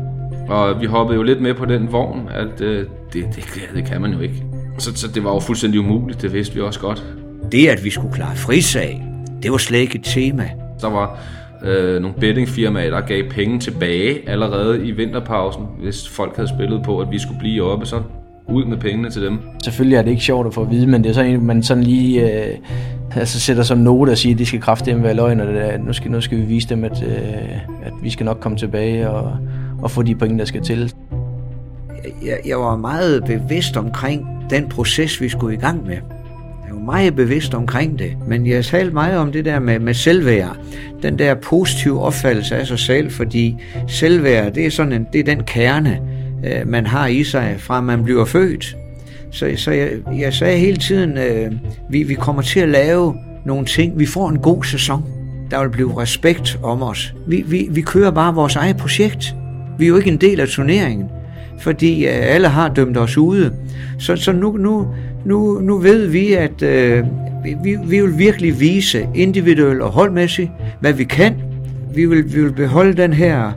og vi hoppede jo lidt med på den vogn, at øh, det, det, det kan man jo ikke. Så, så det var jo fuldstændig umuligt, det vidste vi også godt. Det, at vi skulle klare frisag, det var slet ikke et tema. Der var øh, nogle bettingfirmaer, der gav penge tilbage allerede i vinterpausen, hvis folk havde spillet på, at vi skulle blive oppe, så ud med pengene til dem. Selvfølgelig er det ikke sjovt at få at vide, men det er sådan, at man sådan lige øh, altså sætter som note og siger, at de skal kraftedeme være løgn, og det er, nu, skal, nu skal vi vise dem, at, øh, at vi skal nok komme tilbage og, og få de penge, der skal til. Jeg, jeg var meget bevidst omkring den proces, vi skulle i gang med. Jeg meget bevidst omkring det, men jeg talte meget om det der med, med selvværd. Den der positive opfattelse af sig selv, fordi selvværd, det er, sådan en, det er den kerne, øh, man har i sig, fra man bliver født. Så, så jeg, jeg sagde hele tiden, øh, vi, vi kommer til at lave nogle ting. Vi får en god sæson. Der vil blive respekt om os. Vi, vi, vi kører bare vores eget projekt. Vi er jo ikke en del af turneringen, fordi øh, alle har dømt os ude. Så, så nu, nu, nu, nu ved vi, at øh, vi, vi vil virkelig vise individuelt og holdmæssigt, hvad vi kan. Vi vil, vi vil beholde den her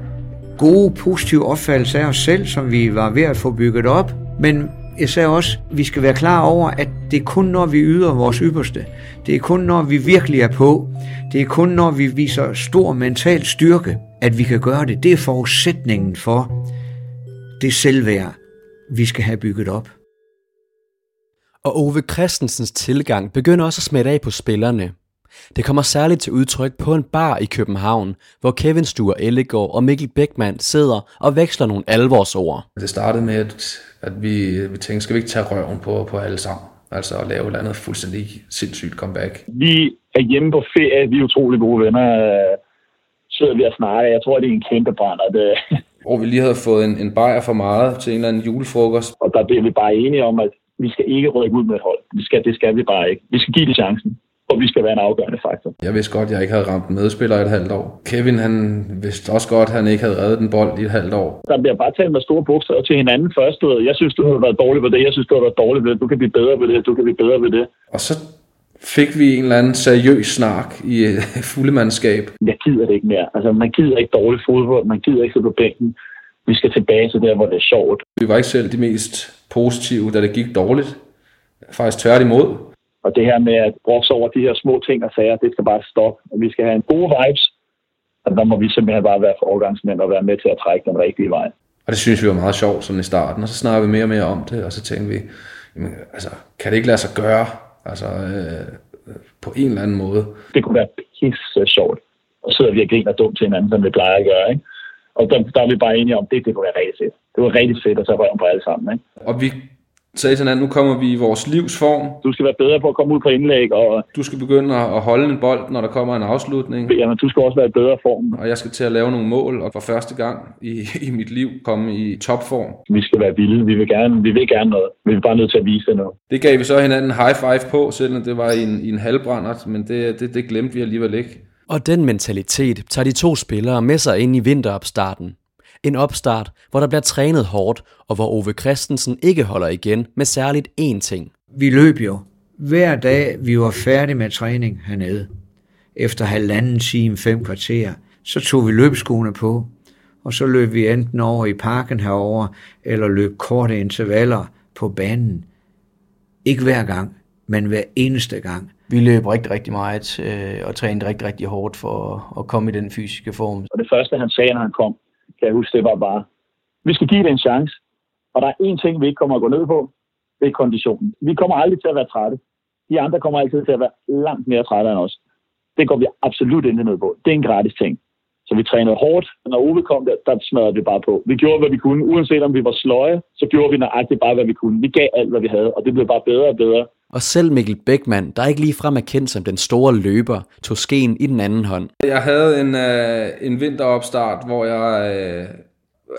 gode, positive opfattelse af os selv, som vi var ved at få bygget op. Men jeg sagde også, at vi skal være klar over, at det er kun når vi yder vores ypperste. Det er kun når vi virkelig er på. Det er kun når vi viser stor mental styrke, at vi kan gøre det. Det er forudsætningen for det selvværd, vi skal have bygget op. Og Ove Christensens tilgang begynder også at smitte af på spillerne. Det kommer særligt til udtryk på en bar i København, hvor Kevin Stuer Ellegaard og Mikkel Beckmann sidder og veksler nogle alvorsord. Det startede med, at, at vi, vi tænkte, skal vi ikke tage røven på, på alle sammen? Altså at lave et eller andet fuldstændig sindssygt comeback. Vi er hjemme på ferie, vi er utrolig gode venner. Sidder vi og snakker, jeg tror, det er en kæmpe brand. Det... Hvor vi lige havde fået en, en bajer for meget til en eller anden julefrokost. Og der bliver vi bare enige om, at vi skal ikke rykke ud med et hold. Det skal, det skal vi bare ikke. Vi skal give det chancen og vi skal være en afgørende faktor. Jeg vidste godt, at jeg ikke havde ramt medspiller i et halvt år. Kevin, han vidste også godt, at han ikke havde reddet den bold i et halvt år. Der bliver bare talt med store bogstaver til hinanden først. Jeg synes, du har været dårlig på det. Jeg synes, du har været dårlig på det. Du kan blive bedre på det. Du kan blive bedre på det. Og så fik vi en eller anden seriøs snak i øh, fuldemandskab. Jeg gider det ikke mere. Altså, man gider ikke dårlig fodbold. Man gider ikke sidde på bænken. Vi skal tilbage til der, hvor det er sjovt. Vi var ikke selv de mest positive, da det gik dårligt. Faktisk tværtimod. Og det her med at brokse over de her små ting og sager, det skal bare stoppe. Og vi skal have en gode vibes, og der må vi simpelthen bare være foregangsmænd og være med til at trække den rigtige vej. Og det synes vi var meget sjovt sådan i starten, og så snakkede vi mere og mere om det, og så tænkte vi, jamen, altså, kan det ikke lade sig gøre altså, øh, på en eller anden måde? Det kunne være pisse sjovt. Og så sidder vi og griner dumt til hinanden, som vi plejer at gøre. Ikke? Og der, der er vi bare enige om, det, det kunne være rigtig fedt. Det var rigtig fedt at tage røven på alle sammen. Ikke? Og vi sagde til hinanden, nu kommer vi i vores livsform. Du skal være bedre på at komme ud på indlæg, og Du skal begynde at holde en bold, når der kommer en afslutning. jamen, du skal også være i bedre form. Og jeg skal til at lave nogle mål, og for første gang i, i mit liv komme i topform. Vi skal være vilde. Vi vil gerne, vi vil gerne noget. Vi er bare nødt til at vise det nu. Det gav vi så hinanden high five på, selvom det var i en, i en halvbrændert, men det, det, det glemte vi alligevel ikke. Og den mentalitet tager de to spillere med sig ind i vinteropstarten. En opstart, hvor der bliver trænet hårdt, og hvor Ove Christensen ikke holder igen med særligt én ting. Vi løb jo hver dag, vi var færdige med træning hernede. Efter halvanden time, fem kvarter, så tog vi løbskoene på, og så løb vi enten over i parken herover eller løb korte intervaller på banen. Ikke hver gang, men hver eneste gang. Vi løb rigtig, rigtig meget øh, og trænede rigtig, rigtig hårdt for at, at komme i den fysiske form. Og det første, han sagde, når han kom, kan jeg huske, det var bare, vi skal give det en chance. Og der er én ting, vi ikke kommer at gå ned på, det er konditionen. Vi kommer aldrig til at være trætte. De andre kommer altid til at være langt mere trætte end os. Det går vi absolut ikke ned på. Det er en gratis ting. Så vi trænede hårdt. Når Ove kom der, der smadrede vi bare på. Vi gjorde, hvad vi kunne. Uanset om vi var sløje, så gjorde vi nøjagtigt bare, hvad vi kunne. Vi gav alt, hvad vi havde, og det blev bare bedre og bedre. Og selv Mikkel Beckmann, der ikke ligefrem er kendt som den store løber, tog skeen i den anden hånd. Jeg havde en, øh, en vinteropstart, hvor jeg øh,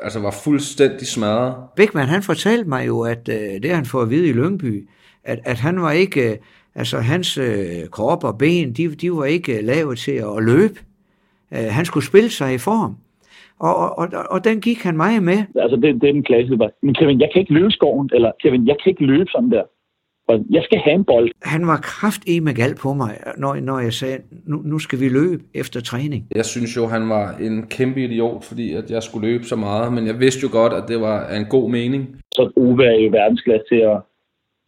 altså var fuldstændig smadret. Beckmann, han fortalte mig jo, at øh, det han får at vide i Lyngby, at, at han var ikke, øh, altså hans øh, krop og ben, de, de var ikke øh, lavet til at løbe. Øh, han skulle spille sig i form. Og, og, og, og den gik han meget med. Altså, det, det er den klassiske. bare, Men Kevin, jeg kan ikke løbe skoven, eller Kevin, jeg kan ikke løbe sådan der. Og Jeg skal have en bold. Han var kraft i med gal på mig, når, når jeg sagde, nu, nu skal vi løbe efter træning. Jeg synes jo, han var en kæmpe idiot, fordi at jeg skulle løbe så meget, men jeg vidste jo godt, at det var en god mening. Så Ove er jo verdensklasse til at,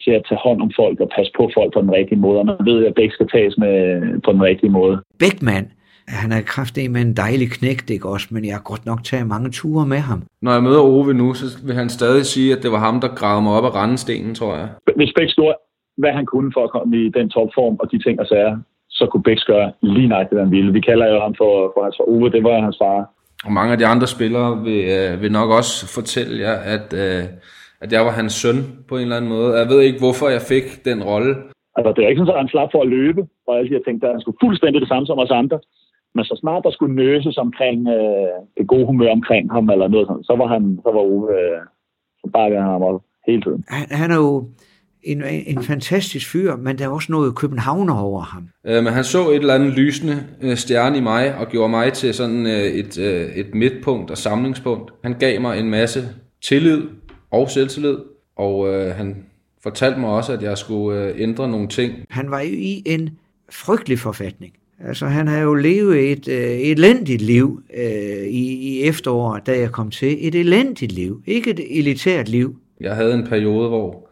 til at tage hånd om folk og passe på folk på den rigtige måde. Og man ved, at begge skal tages med på den rigtige måde. Beckmann, han er kraftig med en dejlig knægt, ikke også, men jeg har godt nok taget mange ture med ham. Når jeg møder Ove nu, så vil han stadig sige, at det var ham, der gravede mig op af randestenen, tror jeg. Hvis Bæks gjorde, hvad han kunne for at komme i den topform og de ting og sager, så kunne Bæks gøre lige nøjagtigt, hvad han ville. Vi kalder jo ham for, for hans far. Ove, det var hans far. Og mange af de andre spillere vil, øh, vil nok også fortælle jer, at, øh, at jeg var hans søn på en eller anden måde. Jeg ved ikke, hvorfor jeg fik den rolle. Altså, det er ikke sådan, at han slap for at løbe, og alle de her ting, der han skulle fuldstændig det samme som os andre. Men så snart der skulle nøses omkring øh, det gode humør omkring ham, eller noget sådan, så var han, så var Ove, øh, så bakkede han ham op hele tiden. Han, han er jo en, en fantastisk fyr, men der er også noget københavner over ham. Øh, men han så et eller andet lysende øh, stjerne i mig, og gjorde mig til sådan øh, et, øh, et midtpunkt og samlingspunkt. Han gav mig en masse tillid og selvtillid, og øh, han fortalte mig også, at jeg skulle øh, ændre nogle ting. Han var jo i en frygtelig forfatning. Altså, han har jo levet et, øh, elendigt liv øh, i, i efteråret, da jeg kom til. Et elendigt liv, ikke et elitært liv. Jeg havde en periode, hvor,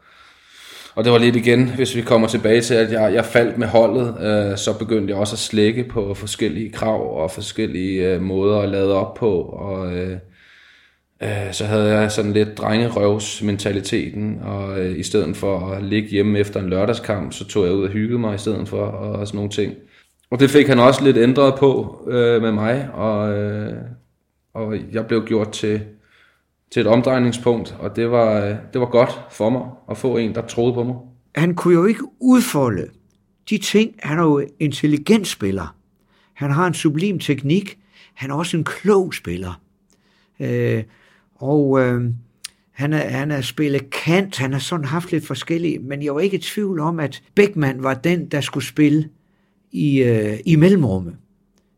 og det var lidt igen, hvis vi kommer tilbage til, at jeg, jeg faldt med holdet, øh, så begyndte jeg også at slække på forskellige krav og forskellige øh, måder at lade op på, og øh, øh, så havde jeg sådan lidt drengerøvs mentaliteten, og øh, i stedet for at ligge hjemme efter en lørdagskamp, så tog jeg ud og hyggede mig i stedet for, og sådan nogle ting. Og det fik han også lidt ændret på øh, med mig, og, øh, og jeg blev gjort til, til et omdrejningspunkt, og det var, øh, det var godt for mig at få en, der troede på mig. Han kunne jo ikke udfolde de ting. Han er jo en intelligent spiller. Han har en sublim teknik. Han er også en klog spiller. Øh, og øh, han er, han er spillet kant, han har sådan haft lidt forskellige, men jeg var ikke i tvivl om, at Beckmann var den, der skulle spille i, øh, i mellemrummet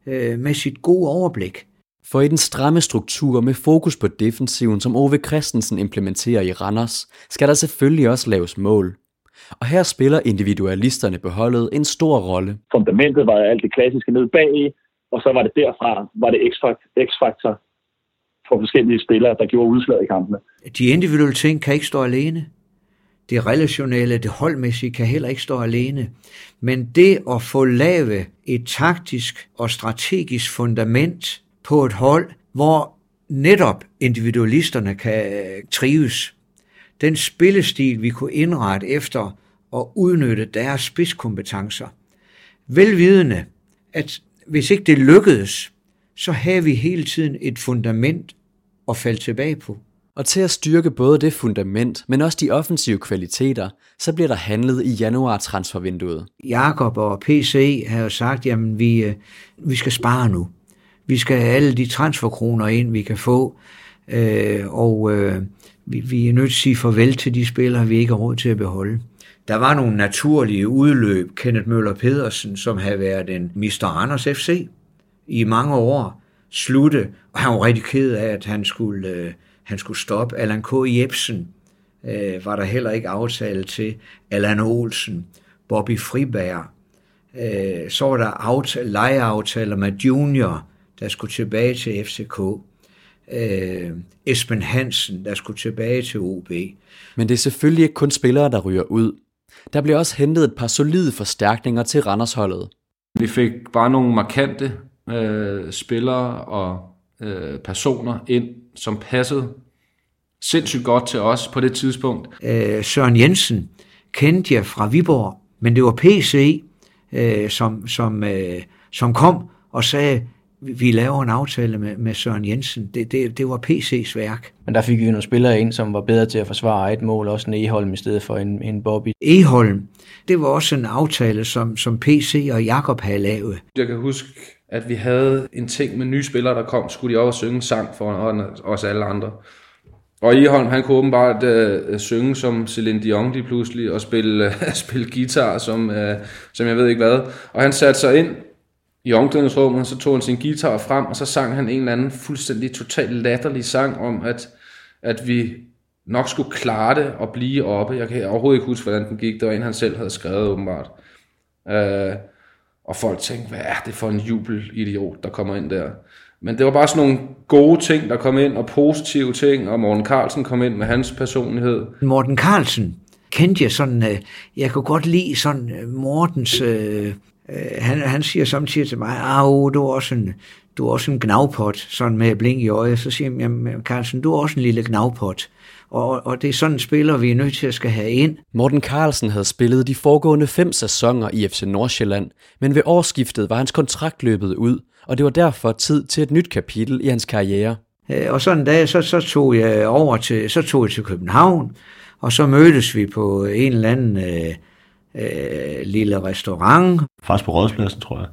øh, med sit gode overblik. For i den stramme struktur med fokus på defensiven, som Ove Christensen implementerer i Randers, skal der selvfølgelig også laves mål. Og her spiller individualisterne på holdet en stor rolle. Fundamentet var alt det klassiske ned bag, og så var det derfra, var det x-faktor for forskellige spillere, der gjorde udslaget i kampene. De individuelle ting kan ikke stå alene. Det relationelle, det holdmæssige kan heller ikke stå alene. Men det at få lavet et taktisk og strategisk fundament på et hold, hvor netop individualisterne kan trives. Den spillestil, vi kunne indrette efter at udnytte deres spidskompetencer. Velvidende, at hvis ikke det lykkedes, så havde vi hele tiden et fundament at falde tilbage på. Og til at styrke både det fundament, men også de offensive kvaliteter, så bliver der handlet i januar transfervinduet. Jakob og PC har jo sagt, jamen vi, øh, vi skal spare nu. Vi skal have alle de transferkroner ind, vi kan få, øh, og øh, vi, vi er nødt til at sige farvel til de spillere, vi ikke har råd til at beholde. Der var nogle naturlige udløb. Kenneth Møller Pedersen, som havde været en Mr. Anders FC i mange år, slutte, og han var rigtig ked af, at han skulle, øh, han skulle stoppe. Allan K. Jebsen øh, var der heller ikke aftale til. Allan Olsen, Bobby Friberg. Øh, så var der aftale, lejeaftaler med Junior, der skulle tilbage til FCK. Øh, Esben Hansen, der skulle tilbage til OB. Men det er selvfølgelig ikke kun spillere, der ryger ud. Der bliver også hentet et par solide forstærkninger til Randersholdet. Vi fik bare nogle markante øh, spillere og øh, personer ind, som passede sindssygt godt til os på det tidspunkt. Øh, Søren Jensen kendte jeg fra Viborg, men det var PC, øh, som, som, øh, som kom og sagde, vi laver en aftale med, med Søren Jensen. Det, det, det var PC's værk. Men der fik vi nogle spillere ind, som var bedre til at forsvare et mål, også en Eholm i stedet for en, en Bobby. Eholm, det var også en aftale, som, som PC og Jakob havde lavet. Jeg kan huske, at vi havde en ting med nye spillere, der kom, skulle de også synge en sang for os alle andre. Og Eholm, han kunne åbenbart uh, synge som Celine Dion lige pludselig, og spille, spille guitar som, uh, som jeg ved ikke hvad. Og han satte sig ind i omklædningsrummet, så tog han sin guitar frem, og så sang han en eller anden fuldstændig totalt latterlig sang om, at, at vi nok skulle klare det og blive oppe. Jeg kan overhovedet ikke huske, hvordan den gik. Det var en, han selv havde skrevet åbenbart. Øh, og folk tænkte, hvad er det for en jubelidiot, der kommer ind der? Men det var bare sådan nogle gode ting, der kom ind, og positive ting, og Morten Carlsen kom ind med hans personlighed. Morten Carlsen kendte jeg sådan, øh, jeg kunne godt lide sådan øh, Mortens Øh, han, han siger samtidig til mig, at du er også en, du er også en gnavpot, sådan med blink i øjet. Så siger han, jamen Carlsen, du er også en lille gnavpot. Og, og det er sådan en spiller, vi er nødt til at skal have ind. Morten Carlsen havde spillet de foregående fem sæsoner i FC Nordsjælland, men ved årsskiftet var hans kontrakt løbet ud, og det var derfor tid til et nyt kapitel i hans karriere. Øh, og sådan en dag, så, så tog jeg over til, så tog jeg til København, og så mødtes vi på en eller anden øh, øh, lille restaurant. Faktisk på Rådspladsen, tror jeg.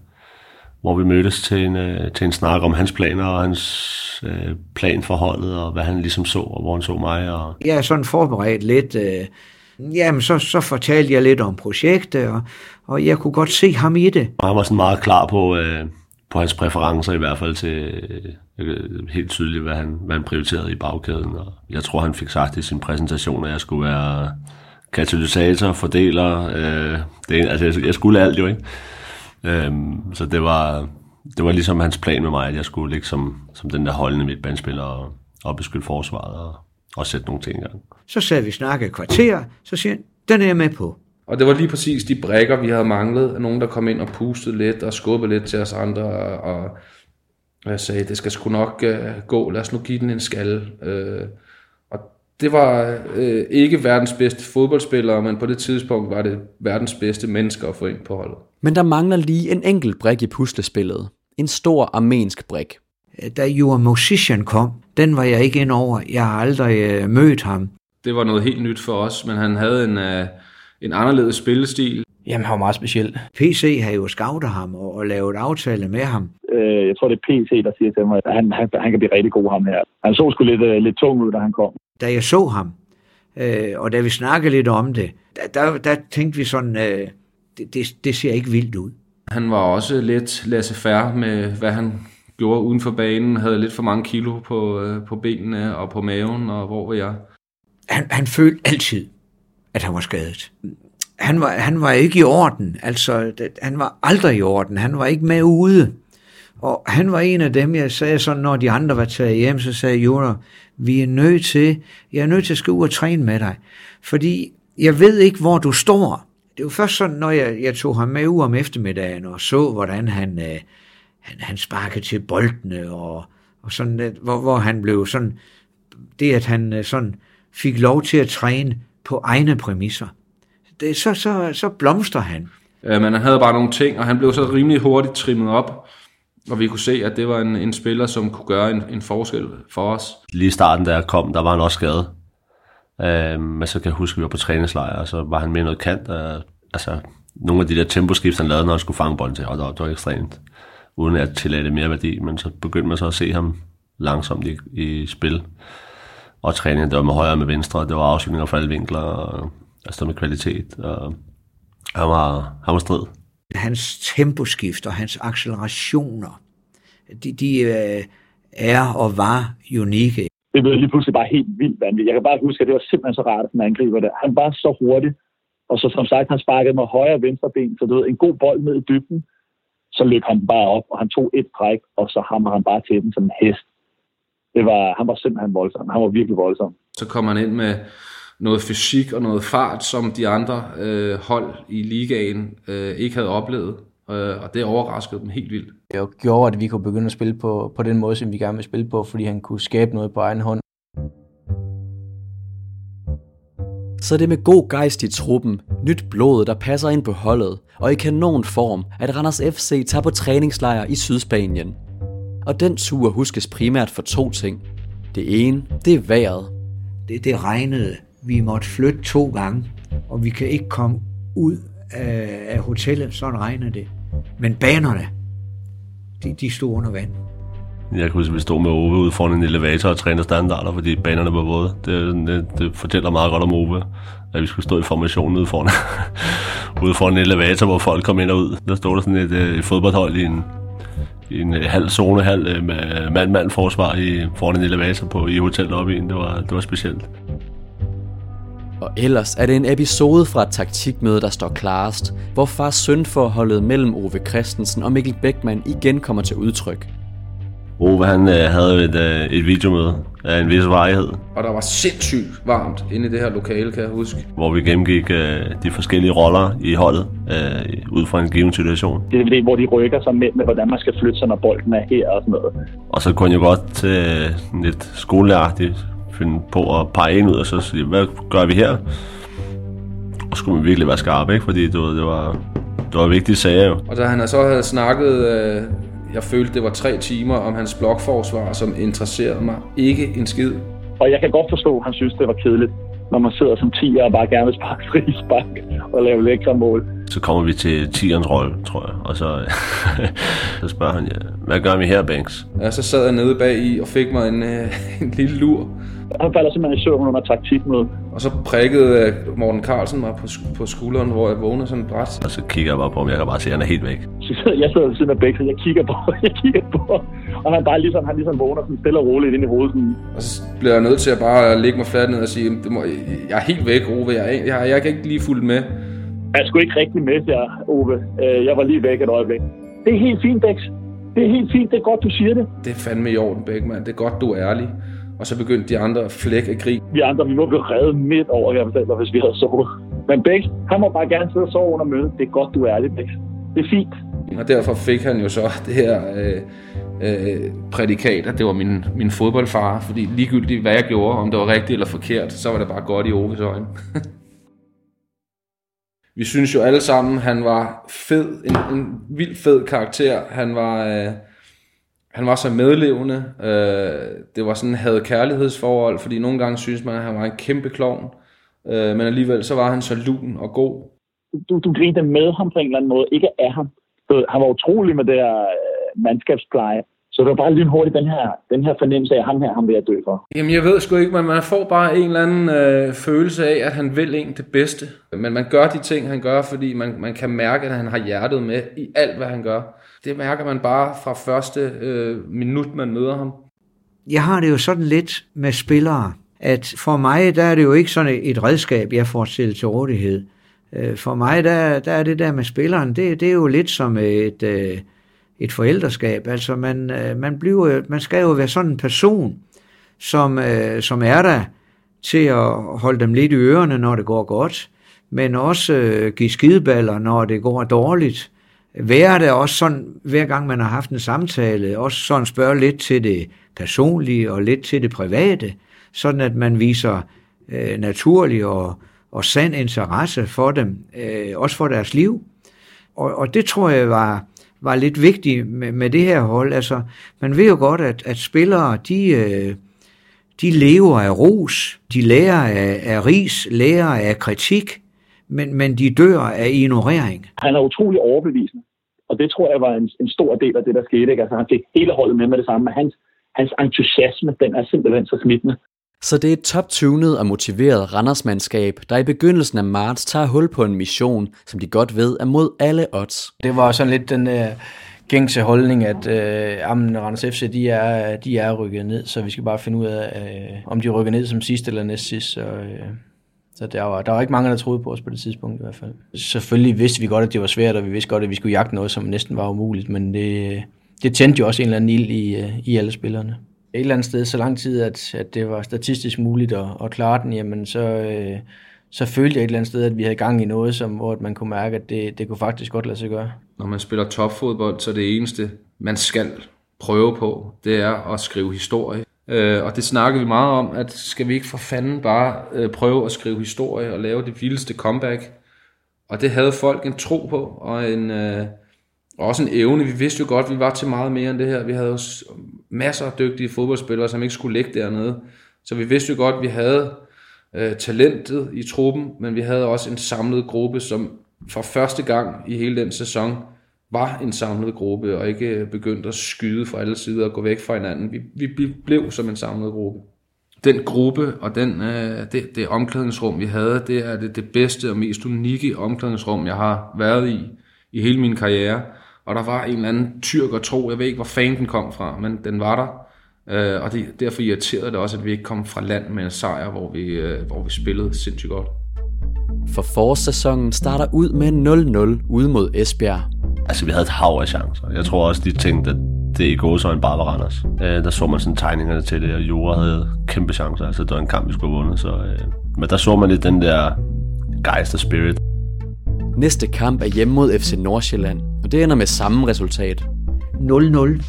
Hvor vi mødtes til en, øh, til en snak om hans planer og hans øh, plan for holdet, og hvad han ligesom så, og hvor han så mig. Og... Jeg er sådan forberedt lidt. Øh, jamen, så, så fortalte jeg lidt om projektet, og, og jeg kunne godt se ham i det. Og han var sådan meget klar på, øh, på hans præferencer i hvert fald til øh, helt tydeligt, hvad han, hvad han prioriterede i bagkæden. Og jeg tror, han fik sagt i sin præsentation, at jeg skulle være katalysator, fordeler, øh, det, altså jeg, jeg skulle alt jo, ikke? Øhm, så det var, det var ligesom hans plan med mig, at jeg skulle ligge som, som den der holdende midtbandspiller og, og beskytte forsvaret og, og sætte nogle ting i gang. Så sad vi snakke kvarter, så siger han, den er jeg med på. Og det var lige præcis de brækker, vi havde manglet. Nogen, der kom ind og pustede lidt og skubbede lidt til os andre. Og jeg sagde, det skal sgu nok uh, gå. Lad os nu give den en skal. Uh, det var øh, ikke verdens bedste fodboldspillere, men på det tidspunkt var det verdens bedste mennesker at få ind på holdet. Men der mangler lige en enkelt brik i puslespillet. En stor armensk brik. Da You Are Musician kom, den var jeg ikke ind over. Jeg har aldrig øh, mødt ham. Det var noget helt nyt for os, men han havde en, øh, en anderledes spillestil. Jamen, han var meget speciel. PC har jo scoutet ham og, og lavet aftale med ham. Øh, jeg tror, det er PC, der siger til mig, at han, han, han kan blive rigtig god ham her. Han så sgu lidt, uh, lidt tung ud, da han kom. Da jeg så ham, øh, og da vi snakkede lidt om det, der, der, der tænkte vi sådan, øh, det, det, det ser ikke vildt ud. Han var også lidt laissez-faire med, hvad han gjorde uden for banen. Havde lidt for mange kilo på, øh, på benene og på maven, og hvor var jeg? Han, han følte altid, at han var skadet han var, han var ikke i orden. Altså, han var aldrig i orden. Han var ikke med ude. Og han var en af dem, jeg sagde sådan, når de andre var taget hjem, så sagde Jura, vi er nødt til, jeg er nødt til at skal ud og træne med dig. Fordi jeg ved ikke, hvor du står. Det var først sådan, når jeg, jeg tog ham med ud om eftermiddagen og så, hvordan han, øh, han, han sparkede til boldene, og, og sådan, hvor, hvor han blev sådan, det at han øh, sådan fik lov til at træne på egne præmisser det, så, så, så blomster han. Øh, men han havde bare nogle ting, og han blev så rimelig hurtigt trimmet op. Og vi kunne se, at det var en, en spiller, som kunne gøre en, en forskel for os. Lige i starten, da jeg kom, der var han også skadet. Øh, men så kan jeg huske, at vi var på træningslejr, og så var han med noget kant. Og, altså, nogle af de der temposkift, han lavede, når han skulle fange bolden til, og det var, det var ekstremt, uden at tillade det mere værdi. Men så begyndte man så at se ham langsomt i, i spil. Og træningen, det var med højre og med venstre, det var afslutninger fra alle vinkler, og altså med kvalitet. Og han var, han var strid. Hans temposkift og hans accelerationer, de, de øh, er og var unikke. Det blev lige pludselig bare helt vildt vanvittigt. Jeg kan bare huske, at det var simpelthen så rart, at han angriber det. Han var så hurtig, og så som sagt, han sparkede med højre og venstre ben, så du ved, en god bold ned i dybden, så løb han bare op, og han tog et træk, og så hammer han bare til den som en hest. Det var, han var simpelthen voldsom. Han var virkelig voldsom. Så kom han ind med noget fysik og noget fart, som de andre øh, hold i ligaen øh, ikke havde oplevet. Øh, og det overraskede dem helt vildt. Det gjorde, at vi kunne begynde at spille på, på den måde, som vi gerne vil spille på, fordi han kunne skabe noget på egen hånd. Så det er med god gejst i truppen, nyt blod, der passer ind på holdet, og i kanonform, at Randers FC tager på træningslejr i Sydspanien. Og den tur huskes primært for to ting. Det ene, det er vejret. Det, det regnede. Vi måtte flytte to gange, og vi kan ikke komme ud af, af hotellet, sådan regner det. Men banerne, de, de stod under vand. Jeg kan huske, at vi stod med Ove ude foran en elevator og trænede standarder, fordi banerne var våde. Det, det, det fortæller meget godt om Ove, at vi skulle stå i formationen ude foran, ude foran en elevator, hvor folk kom ind og ud. Der stod der sådan et, øh, et fodboldhold i en, i en øh, halv zone, halv øh, med mand-mand forsvar i, foran en elevator på, i hotellet oppe i Det var, det var specielt. Og ellers er det en episode fra et taktikmøde, der står klarest, hvor fars sønforholdet mellem Ove Christensen og Mikkel Beckmann igen kommer til udtryk. Ove han øh, havde et, øh, et videomøde af en vis varighed. Og der var sindssygt varmt inde i det her lokale, kan jeg huske. Hvor vi gennemgik øh, de forskellige roller i holdet øh, ud fra en given situation. Det er det, hvor de rykker sig med, med, hvordan man skal flytte sig, når bolden er her og sådan noget. Og så kunne jeg jo godt til øh, lidt skolelæragtigt finde på at pege ind ud og så sige, hvad gør vi her? Og skulle man virkelig være skarp, ikke? Fordi det var, det var, det var vigtige sager jo. Og da han så havde snakket, øh, jeg følte det var tre timer om hans blokforsvar, som interesserede mig ikke en skid. Og jeg kan godt forstå, at han synes, det var kedeligt, når man sidder som 10 og bare gerne vil sparke fri spark og lave lækre mål. Så kommer vi til 10'ernes rolle, tror jeg. Og så, så spørger han, ja, hvad gør vi her, Banks? Ja, så sad jeg nede bag i og fik mig en, øh, en lille lur. Han falder simpelthen i søvn under taktikmødet. Og så prikkede øh, Morten Carlsen mig på, på skulderen, hvor jeg vågnede sådan bræt. Og så kigger jeg bare på ham, jeg kan bare se, at han er helt væk. Så jeg sidder ved siden af Bæk, så jeg kigger på, jeg kigger på, og han bare ligesom, han ligesom vågner sådan stille og roligt ind i hovedet. Sådan. Og så bliver jeg nødt til at bare lægge mig fladt ned og sige, det må, jeg er helt væk, Ove, jeg, er, jeg, jeg kan ikke lige fulgt med. Jeg er sgu ikke rigtig med, jeg, Ove. Øh, jeg var lige væk et øjeblik. Det er helt fint, Bæk. Det er helt fint, det er godt, du siger det. Det er fandme i orden, Bækman. Det er godt, du er ærlig. Og så begyndte de andre at flække af grin. Vi andre, vi må blive reddet midt over, jeg fortæller, hvis vi havde sovet. Men Bæk, han må bare gerne sidde og sove under mødet. Det er godt, du er ærlig, Bæk. Det er fint. Og derfor fik han jo så det her øh, øh, prædikat, at det var min, min fodboldfar. Fordi ligegyldigt hvad jeg gjorde, om det var rigtigt eller forkert, så var det bare godt i Oves øjne. Vi synes jo alle sammen, han var fed, en, en vild fed karakter. Han var, øh, han var så medlevende. Øh, det var sådan havde kærlighedsforhold, fordi nogle gange synes man, at han var en kæmpe klovn. Øh, men alligevel så var han så lun og god. Du, du grinte med ham på en eller anden måde, ikke af ham. Så han var utrolig med det her øh, mandskabspleje. Så det var bare lynhurtigt den her, den her fornemmelse af, at ham her ham vil jeg dø for. Jamen jeg ved sgu ikke, men man får bare en eller anden øh, følelse af, at han vil en det bedste. Men man gør de ting, han gør, fordi man, man kan mærke, at han har hjertet med i alt, hvad han gør. Det mærker man bare fra første øh, minut, man møder ham. Jeg har det jo sådan lidt med spillere, at for mig, der er det jo ikke sådan et redskab, jeg får stillet til rådighed. Øh, for mig, der, der er det der med spilleren, det, det er jo lidt som et... Øh, et forældreskab. Altså man, øh, man, bliver, man skal jo være sådan en person, som, som er der til at holde dem lidt i ørerne, når det går godt, men også give skideballer, når det går dårligt. Være der også sådan, hver gang man har haft en samtale, også sådan spørge lidt til det personlige og lidt til det private, sådan at man viser øh, naturlig og, og sand interesse for dem, øh, også for deres liv. Og, og det tror jeg var, var lidt vigtigt med, med det her hold. Altså, man ved jo godt, at, at spillere, de, øh, de lever af ros, de lærer af, af ris, lærer af kritik, men, men de dør af ignorering. Han er utrolig overbevisende, og det tror jeg var en, en stor del af det, der skete. Ikke? Altså, han fik hele holdet med med det samme, men hans, hans entusiasme, den er simpelthen så smittende. Så det er et top-tunet og motiveret Randersmandskab, der i begyndelsen af marts tager hul på en mission, som de godt ved er mod alle odds. Det var sådan lidt den uh, gængse holdning, at uh, jamen, Randers FC de er, de er rykket ned, så vi skal bare finde ud af, uh, om de rykker ned som sidste eller næst sidst. Så, uh, så der var, der var ikke mange, der troede på os på det tidspunkt i hvert fald. Selvfølgelig vidste vi godt, at det var svært, og vi vidste godt, at vi skulle jagte noget, som næsten var umuligt, men det, det tændte jo også en eller anden ild i, øh, i alle spillerne et eller andet sted, så lang tid, at, at det var statistisk muligt at, at klare den, jamen så, øh, så følte jeg et eller andet sted, at vi havde gang i noget, som, hvor man kunne mærke, at det, det kunne faktisk godt lade sig gøre. Når man spiller topfodbold, så det eneste, man skal prøve på, det er at skrive historie. Øh, og det snakker vi meget om, at skal vi ikke for fanden bare øh, prøve at skrive historie og lave det vildeste comeback. Og det havde folk en tro på, og en... Øh, også en evne. Vi vidste jo godt, at vi var til meget mere end det her. Vi havde jo masser af dygtige fodboldspillere, som ikke skulle ligge dernede. Så vi vidste jo godt, at vi havde øh, talentet i truppen, men vi havde også en samlet gruppe, som for første gang i hele den sæson var en samlet gruppe, og ikke begyndte at skyde fra alle sider og gå væk fra hinanden. Vi, vi blev som en samlet gruppe. Den gruppe og den, øh, det, det omklædningsrum, vi havde, det er det, det bedste og mest unikke omklædningsrum, jeg har været i i hele min karriere og der var en eller anden tyrker tro, jeg ved ikke, hvor fanden den kom fra, men den var der. Øh, og det, derfor irriterede det også, at vi ikke kom fra land med en sejr, hvor vi, øh, hvor vi spillede sindssygt godt. For forårssæsonen starter ud med 0-0 ude mod Esbjerg. Altså, vi havde et hav af chancer. Jeg tror også, de tænkte, at det i en bare var Randers. Øh, der så man sådan tegningerne til det, og Jura havde kæmpe chancer. Altså, det var en kamp, vi skulle have vundet. Så, øh, men der så man lidt den der geister spirit. Næste kamp er hjemme mod FC Nordsjælland, og det ender med samme resultat. 0-0.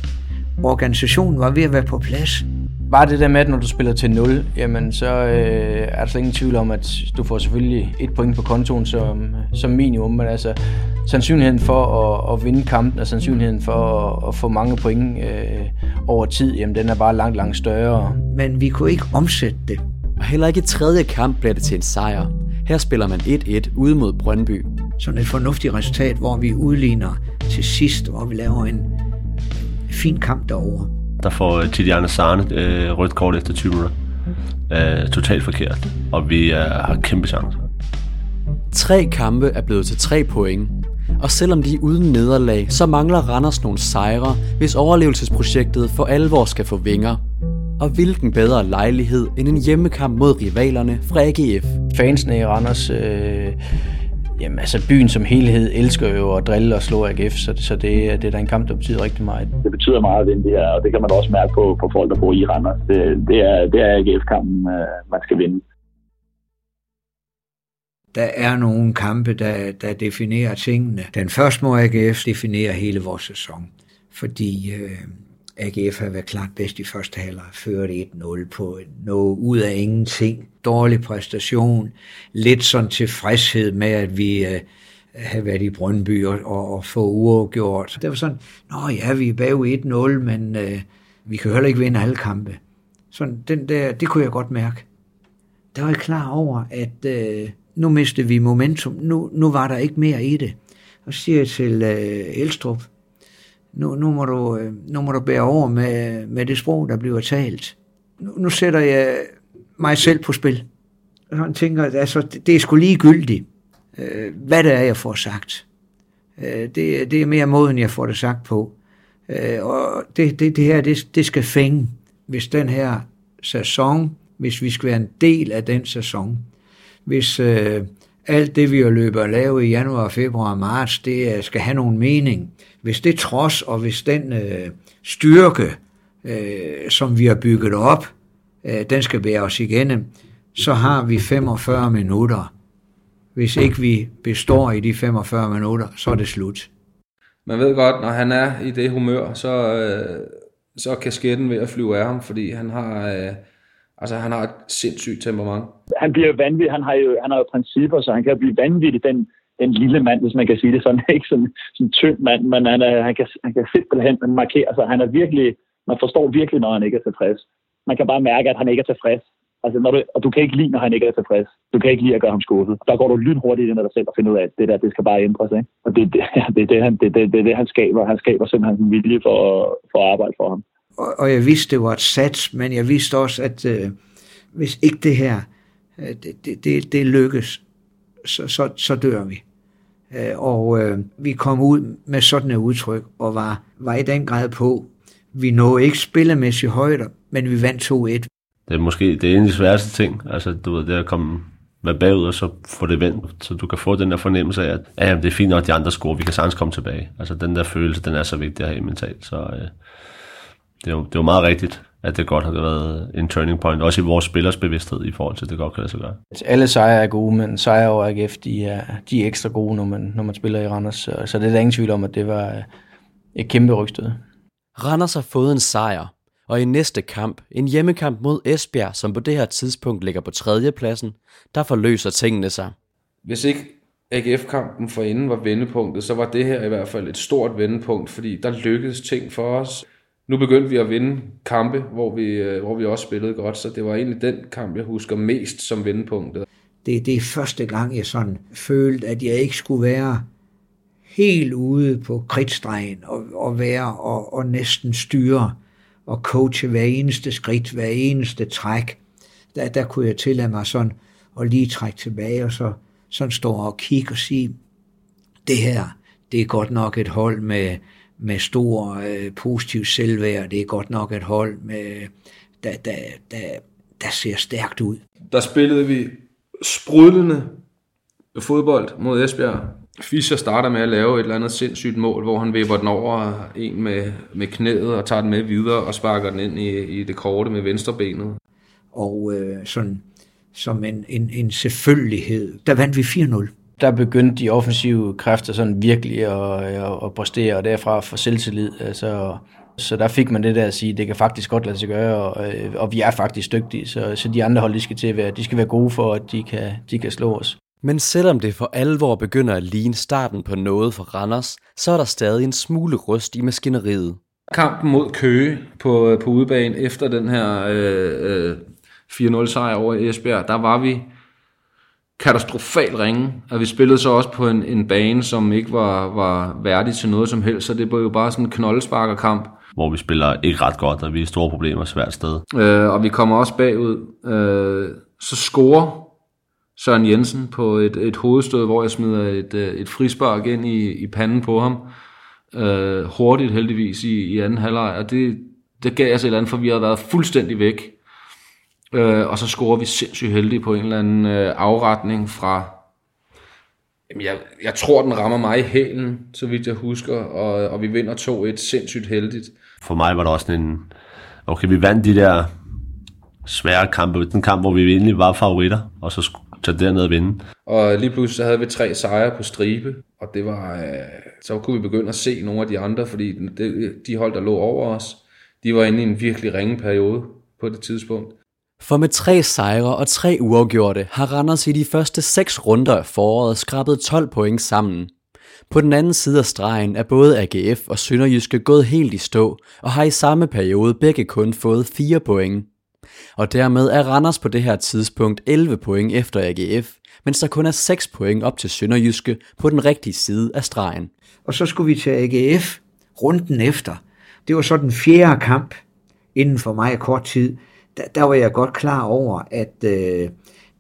Organisationen var ved at være på plads. Bare det der med, at når du spiller til 0, jamen så øh, er der slet ingen tvivl om, at du får selvfølgelig et point på kontoen som, som minimum, men altså sandsynligheden for at, at vinde kampen og sandsynligheden for at, at få mange point øh, over tid, jamen den er bare langt, langt større. Men vi kunne ikke omsætte det. Og heller ikke i tredje kamp bliver det til en sejr. Her spiller man 1-1 ude mod Brøndby sådan et fornuftigt resultat, hvor vi udligner til sidst, hvor vi laver en fin kamp derovre. Der får øh, Tidiane Sarne øh, rødt kort efter 20 minutter. Øh, totalt forkert, og vi øh, har kæmpe chancer. Tre kampe er blevet til tre point, og selvom de er uden nederlag, så mangler Randers nogle sejre, hvis overlevelsesprojektet for alvor skal få vinger. Og hvilken bedre lejlighed end en hjemmekamp mod rivalerne fra AGF. Fansene i Randers øh, Jamen altså byen som helhed elsker jo at drille og slå AGF, så, så det, det er da en kamp, der betyder rigtig meget. Det betyder meget at vinde det her, og det kan man også mærke på, på folk, der bor i Randers. Det, det er, det er AGF-kampen, øh, man skal vinde. Der er nogle kampe, der, der definerer tingene. Den første må AGF definere hele vores sæson, fordi øh, AGF har været klart bedst i første halvleg, ført 1-0 på noget ud af ingenting. Dårlig præstation, lidt sådan tilfredshed med, at vi øh, har været i Brøndby og, og, og få uafgjort. Det var sådan, nå ja, vi er bagud 1-0, men øh, vi kan heller ikke vinde alle kampe. Sådan, den der, det kunne jeg godt mærke. Der var jeg klar over, at øh, nu mistede vi momentum. Nu, nu var der ikke mere i det. Og så siger jeg til øh, Elstrup, nu, nu, må du, øh, nu må du bære over med, med det sprog, der bliver talt. Nu, nu sætter jeg mig selv på spil. Og han tænker, altså, det, det er sgu ligegyldigt, øh, hvad det er, jeg får sagt. Øh, det, det er mere måden, jeg får det sagt på. Øh, og det, det, det her, det, det skal fænge, hvis den her sæson, hvis vi skal være en del af den sæson, hvis øh, alt det, vi har løbet og lavet i januar, februar og marts, det øh, skal have nogen mening, hvis det trods og hvis den øh, styrke, øh, som vi har bygget op, øh, den skal bære os igennem, så har vi 45 minutter. Hvis ikke vi består i de 45 minutter, så er det slut. Man ved godt, når han er i det humør, så, øh, så er kasketten ved at flyve af ham, fordi han har, øh, altså, han har et sindssygt temperament. Han bliver vanvittig. Han har jo, han har jo principper, så han kan blive vanvittig den, en lille mand, hvis man kan sige det sådan, ikke sådan, sådan en tynd mand, men han, er, han, kan, han kan simpelthen markere sig. Han er virkelig, man forstår virkelig, når han ikke er tilfreds. Man kan bare mærke, at han ikke er tilfreds. Altså, når du, og du kan ikke lide, når han ikke er tilfreds. Du kan ikke lide at gøre ham skuffet. Der går du lynhurtigt ind af dig selv og finder ud af, at det der, det skal bare ændres. Ikke? Og det, det, det, det, han, det, det, det, det, han skaber. Han skaber simpelthen en vilje for, for at arbejde for ham. Og, og jeg vidste, det var et sats, men jeg vidste også, at øh, hvis ikke det her, øh, det, det, det, det lykkes, så, så, så dør vi. Øh, og øh, vi kom ud med sådan et udtryk, og var, var i den grad på. Vi nåede ikke spillemæssigt højder, men vi vandt 2-1. Det er måske det er en af de sværeste ting, altså du ved, det er at komme være bagud, og så få det vendt, så du kan få den der fornemmelse af, at ja, det er fint nok, at de andre scorer, vi kan sagtens komme tilbage. Altså den der følelse, den er så vigtig at have mentalt, så øh, det, er jo, det er jo meget rigtigt, at det godt har været en turning point, også i vores spillers bevidsthed i forhold til, at det godt kan lade sig gøre. Altså, alle sejre er gode, men sejre over AGF, de er, de er ekstra gode, når man, når man spiller i Randers, så, så det er der ingen tvivl om, at det var et kæmpe rygstød. Randers har fået en sejr, og i næste kamp, en hjemmekamp mod Esbjerg, som på det her tidspunkt ligger på tredjepladsen, der forløser tingene sig. Hvis ikke AGF-kampen for inden var vendepunktet, så var det her i hvert fald et stort vendepunkt, fordi der lykkedes ting for os. Nu begyndte vi at vinde kampe, hvor vi, øh, hvor vi også spillede godt, så det var egentlig den kamp, jeg husker mest som vendepunktet. Det, det er første gang, jeg sådan følte, at jeg ikke skulle være helt ude på kridtstregen og, og være og, og næsten styre og coache hver eneste skridt, hver eneste træk. Der, der kunne jeg tillade mig sådan at lige trække tilbage og så sådan stå og kigge og sige, det her, det er godt nok et hold med, med stor øh, positiv selvværd, det er godt nok et hold, med, der, der, der, der ser stærkt ud. Der spillede vi sprudlende fodbold mod Esbjerg. Fischer starter med at lave et eller andet sindssygt mål, hvor han vipper den over en med, med knæet og tager den med videre og sparker den ind i, i det korte med venstrebenet. Og øh, sådan som en, en, en selvfølgelighed, der vandt vi 4-0. Der begyndte de offensive kræfter sådan virkelig at, at, at præstere, og derfra få selvtillid. Altså, så der fik man det der at sige, det kan faktisk godt lade sig gøre, og, øh, og vi er faktisk dygtige, så, så de andre hold, de skal, til at være, de skal være gode for, at de kan, de kan slå os. Men selvom det for alvor begynder at ligne starten på noget for Randers, så er der stadig en smule rust i maskineriet. Kampen mod Køge på, på udebane efter den her øh, øh, 4-0 sejr over Esbjerg, der var vi katastrofalt ringe, og vi spillede så også på en, en bane, som ikke var, var værdig til noget som helst, så det var jo bare sådan en knoldesparkerkamp. Hvor vi spiller ikke ret godt, og vi er store problemer svært sted. Øh, og vi kommer også bagud. Øh, så scorer Søren Jensen på et, et hovedstød, hvor jeg smider et, øh, et frispark ind i, i panden på ham. Øh, hurtigt heldigvis i, i anden halvleg, og det, det gav os et eller andet, for vi havde været fuldstændig væk. Øh, og så scorer vi sindssygt heldigt på en eller anden øh, afretning fra... Jamen jeg, jeg tror, den rammer mig i hælen, så vidt jeg husker, og, og vi vinder 2-1 sindssygt heldigt. For mig var det også en... Okay, vi vandt de der svære kampe. Den kamp, hvor vi egentlig var favoritter, og så tage derned og vinde. Og lige pludselig så havde vi tre sejre på stribe, og det var, øh, så kunne vi begynde at se nogle af de andre, fordi det, de hold, der lå over os, de var inde i en virkelig ringe periode på det tidspunkt. For med tre sejre og tre uafgjorte har Randers i de første seks runder af foråret skrabet 12 point sammen. På den anden side af stregen er både AGF og Sønderjyske gået helt i stå og har i samme periode begge kun fået 4 point. Og dermed er Randers på det her tidspunkt 11 point efter AGF, mens der kun er 6 point op til Sønderjyske på den rigtige side af stregen. Og så skulle vi til AGF runden efter. Det var så den fjerde kamp inden for mig kort tid. Der, der var jeg godt klar over, at øh,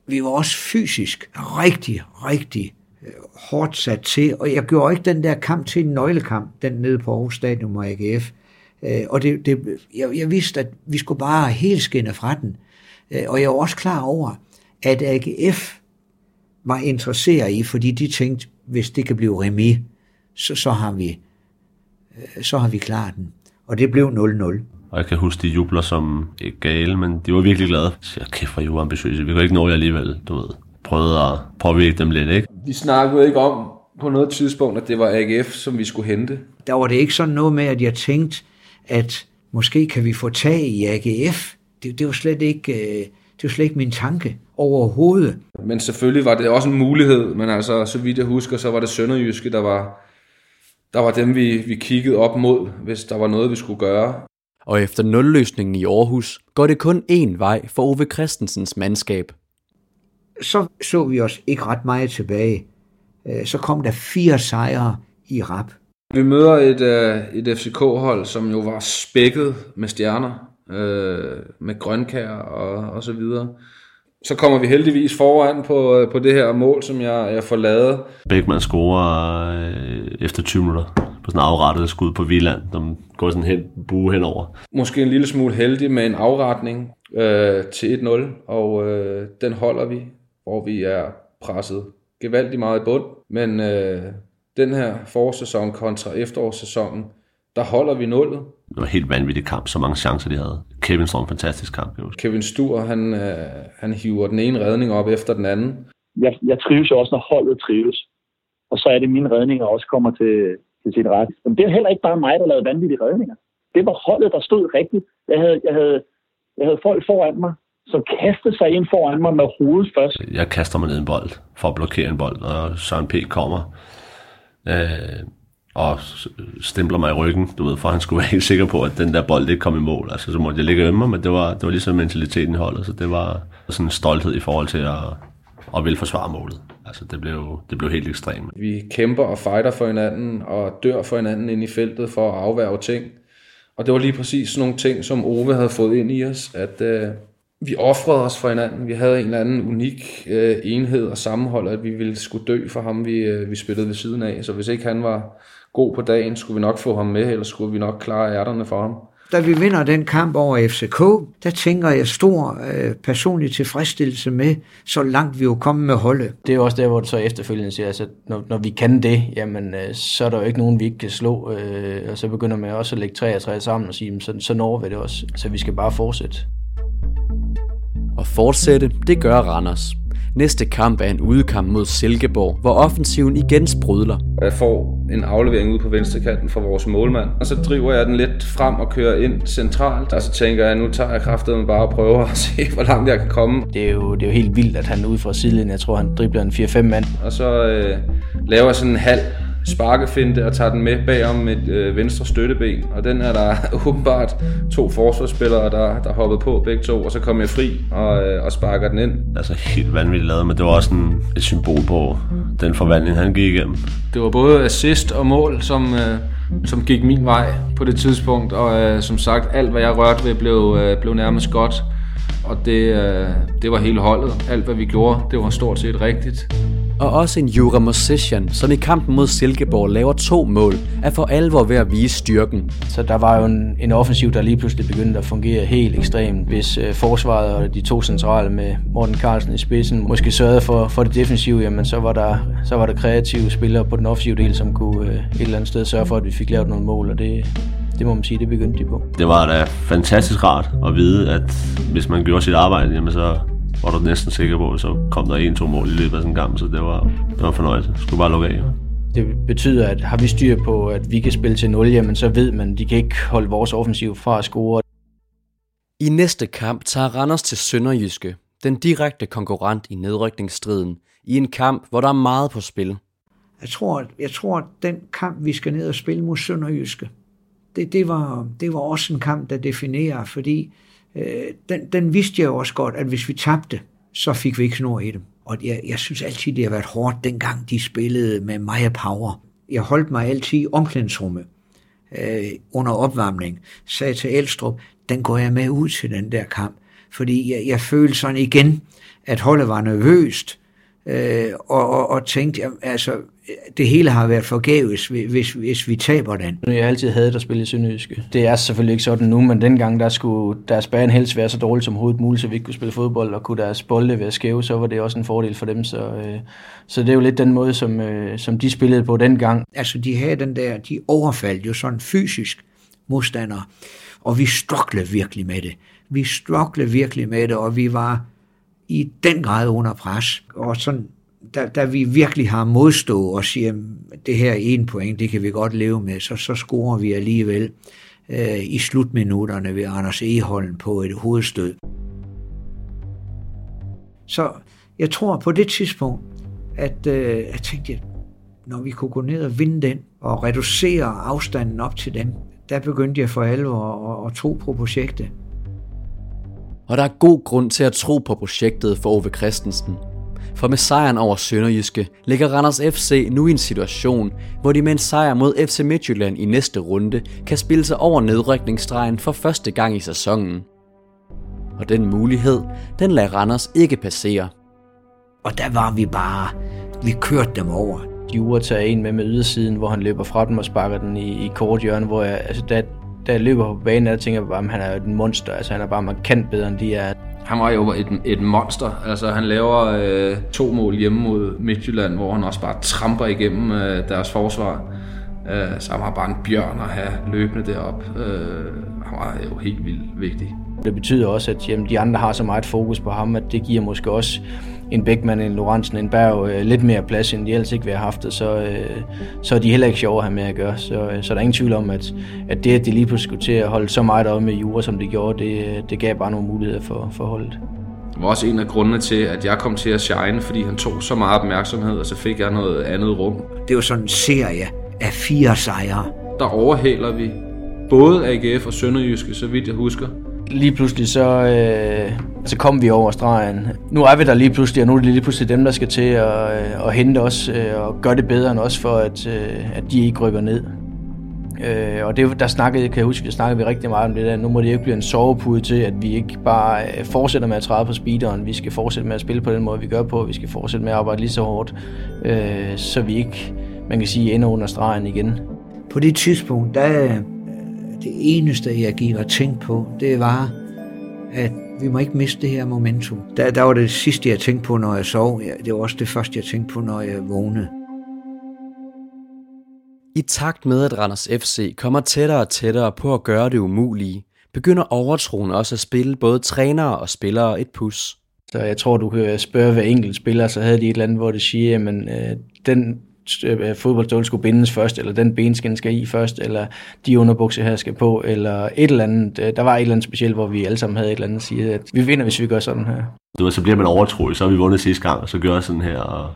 vi var også fysisk rigtig, rigtig øh, hårdt sat til, og jeg gjorde ikke den der kamp til en nøglekamp, den nede på Aarhus Stadion og AGF. Øh, og det, det, jeg, jeg vidste, at vi skulle bare helt skinne fra den. Øh, og jeg var også klar over, at AGF var interesseret i, fordi de tænkte, hvis det kan blive remi, så, så, har vi, øh, så har vi klaret den. Og det blev 0-0. Og jeg kan huske, de jubler som ikke gale, men de var virkelig glade. Så jeg, kæft, hvor I var ambitiøse. Vi kunne ikke nå jer alligevel, du ved. Prøvede at påvirke dem lidt, ikke? Vi snakkede ikke om på noget tidspunkt, at det var AGF, som vi skulle hente. Der var det ikke sådan noget med, at jeg tænkte, at måske kan vi få tag i AGF. Det, det var slet ikke, øh, Det var slet ikke min tanke overhovedet. Men selvfølgelig var det også en mulighed, men altså, så vidt jeg husker, så var det Sønderjyske, der var, der var dem, vi, vi kiggede op mod, hvis der var noget, vi skulle gøre. Og efter nulløsningen i Aarhus, går det kun én vej for Ove Christensens mandskab. Så så vi os ikke ret meget tilbage. Øh, Så kom der fire sejre i rap. Vi møder et, øh, et FCK-hold, som jo var spækket med stjerner, øh, med grønkær og, og så videre. Så kommer vi heldigvis foran på, øh, på det her mål, som jeg, jeg får lavet. Bækman scorer øh, efter 20 minutter på sådan en afrettet skud på Viland, som går sådan hen, bue henover. Måske en lille smule heldig med en afretning øh, til 1-0, og øh, den holder vi, hvor vi er presset gevaldigt meget i bund. Men øh, den her forårssæson kontra efterårssæsonen, der holder vi nullet. Det var helt vanvittig kamp, så mange chancer de havde. Kevin en fantastisk kamp, jeg husker. Kevin Stur, han, øh, han hiver den ene redning op efter den anden. Jeg, jeg trives jo også, når holdet trives. Og så er det, mine redninger også kommer til, til sin ret. Men det er heller ikke bare mig, der lavede vanvittige redninger. Det var holdet, der stod rigtigt. Jeg havde, jeg havde, jeg havde folk foran mig, som kastede sig ind foran mig med hovedet først. Jeg kaster mig ned en bold for at blokere en bold, og Søren P. kommer øh, og stempler mig i ryggen, du ved, for han skulle være helt sikker på, at den der bold ikke kom i mål. Altså, så måtte jeg ligge ømme mig, men det var, det var ligesom mentaliteten i holdet, så det var sådan en stolthed i forhold til at, at vil forsvare målet. Altså, det blev, det blev helt ekstremt. Vi kæmper og fighter for hinanden og dør for hinanden ind i feltet for at afværge ting. Og det var lige præcis sådan nogle ting, som Ove havde fået ind i os, at øh, vi offrede os for hinanden. Vi havde en eller anden unik øh, enhed og sammenhold, at vi ville skulle dø for ham, vi, øh, vi spillede ved siden af. Så hvis ikke han var god på dagen, skulle vi nok få ham med, eller skulle vi nok klare ærterne for ham. Da vi vinder den kamp over FCK, der tænker jeg stor øh, personlig tilfredsstillelse med, så langt vi jo kommet med holdet. Det er jo også der, hvor du så efterfølgende siger, altså, når, når vi kan det, jamen, øh, så er der jo ikke nogen, vi ikke kan slå. Øh, og så begynder man også at lægge tre og tre sammen og sige, jamen, så, så når vi det også. Så vi skal bare fortsætte. Og fortsætte, det gør Randers. Næste kamp er en udekamp mod Silkeborg, hvor offensiven igen sprudler. Jeg får en aflevering ud på venstrekanten fra vores målmand, og så driver jeg den lidt frem og kører ind centralt. Og så tænker jeg, nu tager jeg kraftet bare og prøver at se, hvor langt jeg kan komme. Det er jo, det er jo helt vildt, at han ude fra sidelinjen, jeg tror, han dribler en 4-5 mand. Og så øh, laver jeg sådan en halv sparkefinte og tager den med bagom mit øh, venstre støtteben. Og den er der åbenbart to forsvarsspillere, der, der hoppede på begge to. Og så kom jeg fri og, øh, og sparker den ind. Altså helt vanvittigt lavet, men det var også en, et symbol på den forvandling, han gik igennem. Det var både assist og mål, som, øh, som gik min vej på det tidspunkt. Og øh, som sagt, alt hvad jeg rørte ved, blev, øh, blev nærmest godt. Og det, øh, det var hele holdet. Alt hvad vi gjorde, det var stort set rigtigt. Og også en Jura Mosesian, som i kampen mod Silkeborg laver to mål, er for alvor ved at vise styrken. Så der var jo en, en offensiv, der lige pludselig begyndte at fungere helt ekstremt. Hvis øh, forsvaret og de to centrale med Morten Carlsen i spidsen måske sørgede for, for det defensive, jamen så var, der, så var der kreative spillere på den offensive del, som kunne øh, et eller andet sted sørge for, at vi fik lavet nogle mål, og det, det må man sige, det begyndte de på. Det var da fantastisk rart at vide, at hvis man gjorde sit arbejde, jamen så var du næsten sikker på, at så kom der en-to mål i løbet af sådan en kamp, så det var, det var en fornøjelse. Skulle bare lukke af. Det betyder, at har vi styr på, at vi kan spille til 0, jamen så ved man, at de kan ikke holde vores offensiv fra at score. I næste kamp tager Randers til Sønderjyske, den direkte konkurrent i nedrykningsstriden, i en kamp, hvor der er meget på spil. Jeg tror, jeg tror, at den kamp, vi skal ned og spille mod Sønderjyske, det, det, var, det var også en kamp, der definerer, fordi øh, den, den vidste jeg jo også godt, at hvis vi tabte, så fik vi ikke snor i dem. Og jeg, jeg synes altid, det har været hårdt, dengang de spillede med Maja Power. Jeg holdt mig altid i omklædningsrummet øh, under opvarmning, sagde til Elstrup, den går jeg med ud til den der kamp. Fordi jeg, jeg følte sådan igen, at holdet var nervøst, øh, og, og, og tænkte, jamen, altså, det hele har været forgæves, hvis, hvis vi taber den. Jeg har altid hadet at spille i Sønderjyske. Det er selvfølgelig ikke sådan nu, men dengang der skulle deres bane helst være så dårligt som overhovedet muligt, så vi ikke kunne spille fodbold, og kunne deres bolde være skæve, så var det også en fordel for dem. Så, øh, så det er jo lidt den måde, som, øh, som de spillede på dengang. Altså, de havde den der, de overfaldt jo sådan fysisk modstandere, og vi struglede virkelig med det. Vi struglede virkelig med det, og vi var i den grad under pres. Og sådan, da, da vi virkelig har modstået og siger, det her en point, det kan vi godt leve med, så, så scorer vi alligevel øh, i slutminutterne ved Anders Eholm på et hovedstød. Så jeg tror på det tidspunkt, at øh, jeg tænkte, når vi kunne gå ned og vinde den, og reducere afstanden op til dem, der begyndte jeg for alvor at, at tro på projektet. Og der er god grund til at tro på projektet for Ove Christensen. For med sejren over Sønderjyske ligger Randers FC nu i en situation, hvor de med en sejr mod FC Midtjylland i næste runde kan spille sig over nedrykningsstregen for første gang i sæsonen. Og den mulighed, den lader Randers ikke passere. Og der var vi bare, vi kørte dem over. Jure tager en med med ydersiden, hvor han løber fra dem og sparker den i, i kort hjørne, hvor jeg, altså, da, da jeg løber på banen, der tænker jeg bare, at han er et monster. Altså, han er bare markant bedre, end de er. Han var jo et, et monster. Altså, han laver øh, to mål hjemme mod Midtjylland, hvor han også bare tramper igennem øh, deres forsvar. Øh, så han var bare en bjørn at have løbende derop. Øh, han var jo helt vildt vigtig. Det betyder også, at jamen, de andre har så meget fokus på ham, at det giver måske også en Bækman, en Lorentzen, en Berg øh, lidt mere plads, end de ellers ikke vil have haft det, så, øh, så er de heller ikke sjove at have med at gøre. Så, øh, så der er ingen tvivl om, at, at det, at de lige pludselig skulle til at holde så meget op med Jura, som de gjorde, det, det gav bare nogle muligheder for, for holdet. Det var også en af grundene til, at jeg kom til at shine, fordi han tog så meget opmærksomhed, og så fik jeg noget andet rum. Det var sådan en serie af fire sejre. Der overhaler vi både AGF og Sønderjyske, så vidt jeg husker. Lige pludselig så, øh, så kom vi over stregen. Nu er vi der lige pludselig, og nu er det lige pludselig dem, der skal til at, øh, at hente os øh, og gøre det bedre end os, for at, øh, at de ikke rykker ned. Øh, og det, der snakkede, kan jeg huske, der snakkede vi rigtig meget om det der. Nu må det ikke blive en sovepude til, at vi ikke bare øh, fortsætter med at træde på speederen. Vi skal fortsætte med at spille på den måde, vi gør på. Vi skal fortsætte med at arbejde lige så hårdt, øh, så vi ikke, man kan sige, ender under stregen igen. På det tidspunkt, der det eneste, jeg gik og tænkte på, det var, at vi må ikke miste det her momentum. Der, der var det sidste, jeg tænkte på, når jeg sov. Det var også det første, jeg tænkte på, når jeg vågnede. I takt med, at Randers FC kommer tættere og tættere på at gøre det umulige, begynder overtroen også at spille både trænere og spillere et pus. Så jeg tror, du kan spørge hver enkelt spiller, så havde de et eller andet, hvor det siger, at øh, den fodboldstål skulle bindes først, eller den benskin skal i først, eller de underbukser her skal på, eller et eller andet. Øh, der var et eller andet specielt, hvor vi alle sammen havde et eller andet at sige, at vi vinder, hvis vi gør sådan her. Det var, så bliver man overtroet, så har vi vundet sidste gang, og så gør jeg sådan her, og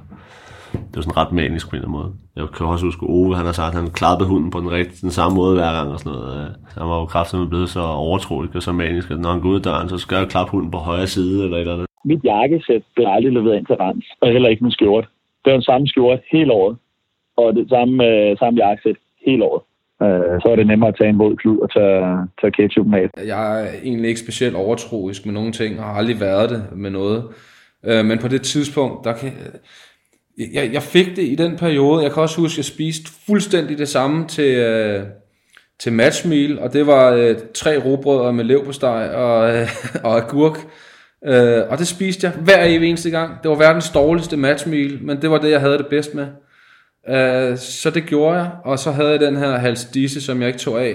det var sådan ret manisk på en eller anden måde. Jeg kan også huske, Ove, han har sagt, at han klappede hunden på den, rigtig, den samme måde hver gang og sådan noget. Han var jo kraftigt blevet så overtroet og så manisk, at når han går ud af døren, så skal jeg klappe hunden på højre side eller et eller andet. Mit jakkesæt blev aldrig leveret ind til Rens, og heller ikke min skjort. Det var den samme skjorte hele året, og det samme, øh, samme jakkesæt hele året. Øh, så er det nemmere at tage en våd klud og tage, tage ketchup med. Jeg er egentlig ikke specielt overtroisk med nogle ting, og har aldrig været det med noget. Øh, men på det tidspunkt, der kan, jeg, jeg fik det i den periode. Jeg kan også huske, at jeg spiste fuldstændig det samme til, øh, til matchmeal, og det var øh, tre robrødder med leverpostej og, øh, og agurk. Øh, og det spiste jeg hver evig eneste gang. Det var verdens dårligste matchmeal, men det var det, jeg havde det bedst med. Øh, så det gjorde jeg, og så havde jeg den her halsdisse, som jeg ikke tog af.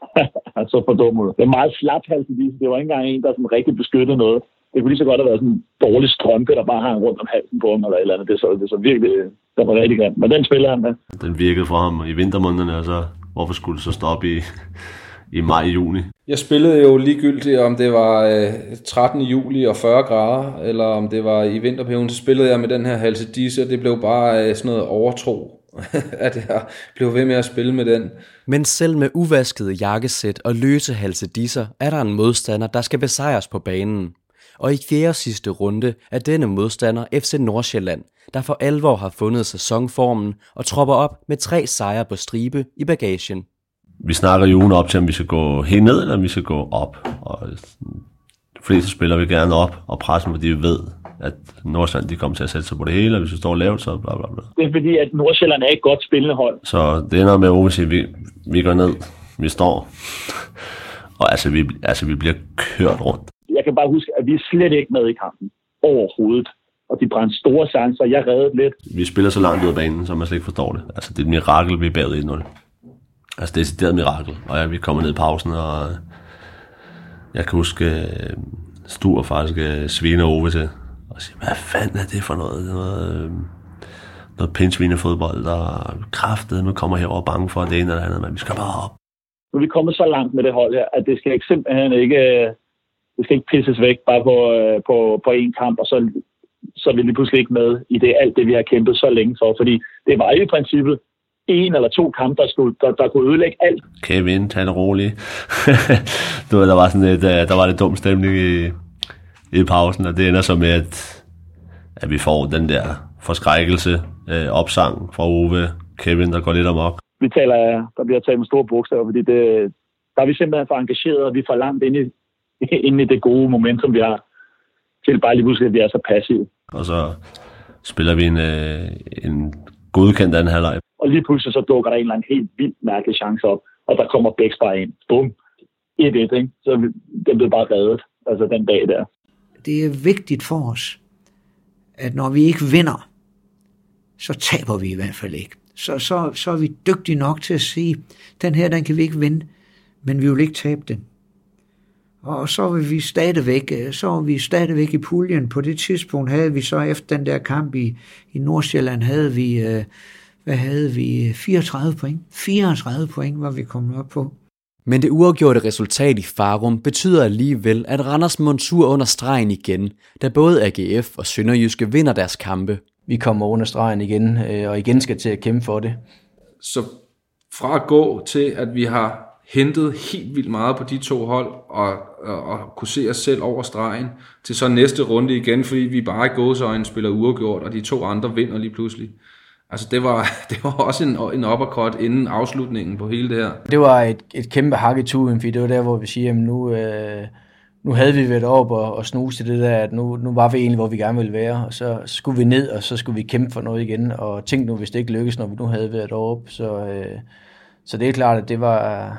så for dum ud. Det er meget slap halsdisse. Det var ikke engang en, der sådan rigtig beskyttede noget. Det kunne lige så godt have været sådan en dårlig strømpe, der bare hang rundt om halsen på ham, eller et eller andet. Det så, det så virkelig, det var rigtig grimt. Men den spiller han med. Den virkede for ham i vintermånederne, og så hvorfor skulle det så stoppe i, i maj-juni? Jeg spillede jo ligegyldigt, om det var øh, 13. juli og 40 grader, eller om det var i vinterperioden, så spillede jeg med den her halsedisse, og det blev bare øh, sådan noget overtro, at jeg blev ved med at spille med den. Men selv med uvaskede jakkesæt og løse halsedisser, er der en modstander, der skal besejres på banen. Og i fjerde sidste runde er denne modstander FC Nordsjælland, der for alvor har fundet sæsonformen og tropper op med tre sejre på stribe i bagagen vi snakker jo ugen op til, om vi skal gå helt ned, eller om vi skal gå op. Og de fleste spiller vi gerne op og pressen, fordi vi ved, at Nordsjælland de kommer til at sætte sig på det hele, og hvis vi står lavt, så bla bla bla. Det er fordi, at Nordsjælland er et godt spillende hold. Så det ender med, at vi, vi, vi går ned, vi står, og altså vi, altså vi bliver kørt rundt. Jeg kan bare huske, at vi er slet ikke med i kampen overhovedet og de brændte store chancer. Jeg reddede lidt. Vi spiller så langt ud af banen, så man slet ikke forstår det. Altså, det er et mirakel, vi er bagud 1-0. Altså, det er et mirakel. Og ja, vi kommer ned i pausen, og øh, jeg kan huske, øh, Stur faktisk øh, sviner over til, og siger, hvad fanden er det for noget? Noget, øh, noget pindsvinefodbold, der kraftet nu kommer herover bange for det ene eller andet, men vi skal bare op. Nu er vi kommet så langt med det hold her, at det skal ikke simpelthen ikke det skal ikke pisses væk bare på, på, på én kamp, og så, så er vi lige pludselig ikke med i det, alt det, vi har kæmpet så længe for. Fordi det var jo i princippet en eller to kampe, der, skulle, der, der kunne ødelægge alt. Kevin, tag det roligt. du ved, der var sådan et, øh, der var lidt dum stemning i, i pausen, og det ender så med, at, at vi får den der forskrækkelse, øh, opsang fra Ove, Kevin, der går lidt amok. Vi taler, der bliver talt med store bogstaver, fordi det, der er vi simpelthen for engageret, og vi er for langt ind i, ind i det gode momentum, vi har, til bare lige pludselig, at vi er så passive. Og så spiller vi en, øh, en godkendt anden halvleg. Og lige pludselig så dukker der en eller anden helt vildt mærkelig chance op, og der kommer Bæks bare ind. Bum. 1-1, ikke? Så den blev bare reddet, altså den dag der. Det er vigtigt for os, at når vi ikke vinder, så taber vi i hvert fald ikke. Så, så, så er vi dygtige nok til at sige, den her, den kan vi ikke vinde, men vi vil ikke tabe den. Og så var vi stadigvæk, øh, så var vi stadigvæk i puljen. På det tidspunkt havde vi så efter den der kamp i, i Nordsjælland, havde vi, øh, hvad havde vi, 34 point. 34 point var vi kommet op på. Men det uafgjorte resultat i Farum betyder alligevel, at Randers Montur under stregen igen, da både AGF og Sønderjyske vinder deres kampe. Vi kommer under stregen igen, øh, og igen skal til at kæmpe for det. Så fra at gå til, at vi har hentet helt vildt meget på de to hold, og, og, og kunne se os selv over stregen, til så næste runde igen, fordi vi bare i gåsøjne spiller uafgjort, og de to andre vinder lige pludselig. Altså det var, det var også en, en uppercut inden afslutningen på hele det her. Det var et, et kæmpe hak i turen, fordi det var der, hvor vi siger, at nu, øh, nu havde vi været op og, og snuse til det der, at nu, nu var vi egentlig, hvor vi gerne ville være, og så skulle vi ned, og så skulle vi kæmpe for noget igen, og tænk nu, hvis det ikke lykkes, når vi nu havde været op. Så, øh, så det er klart, at det var,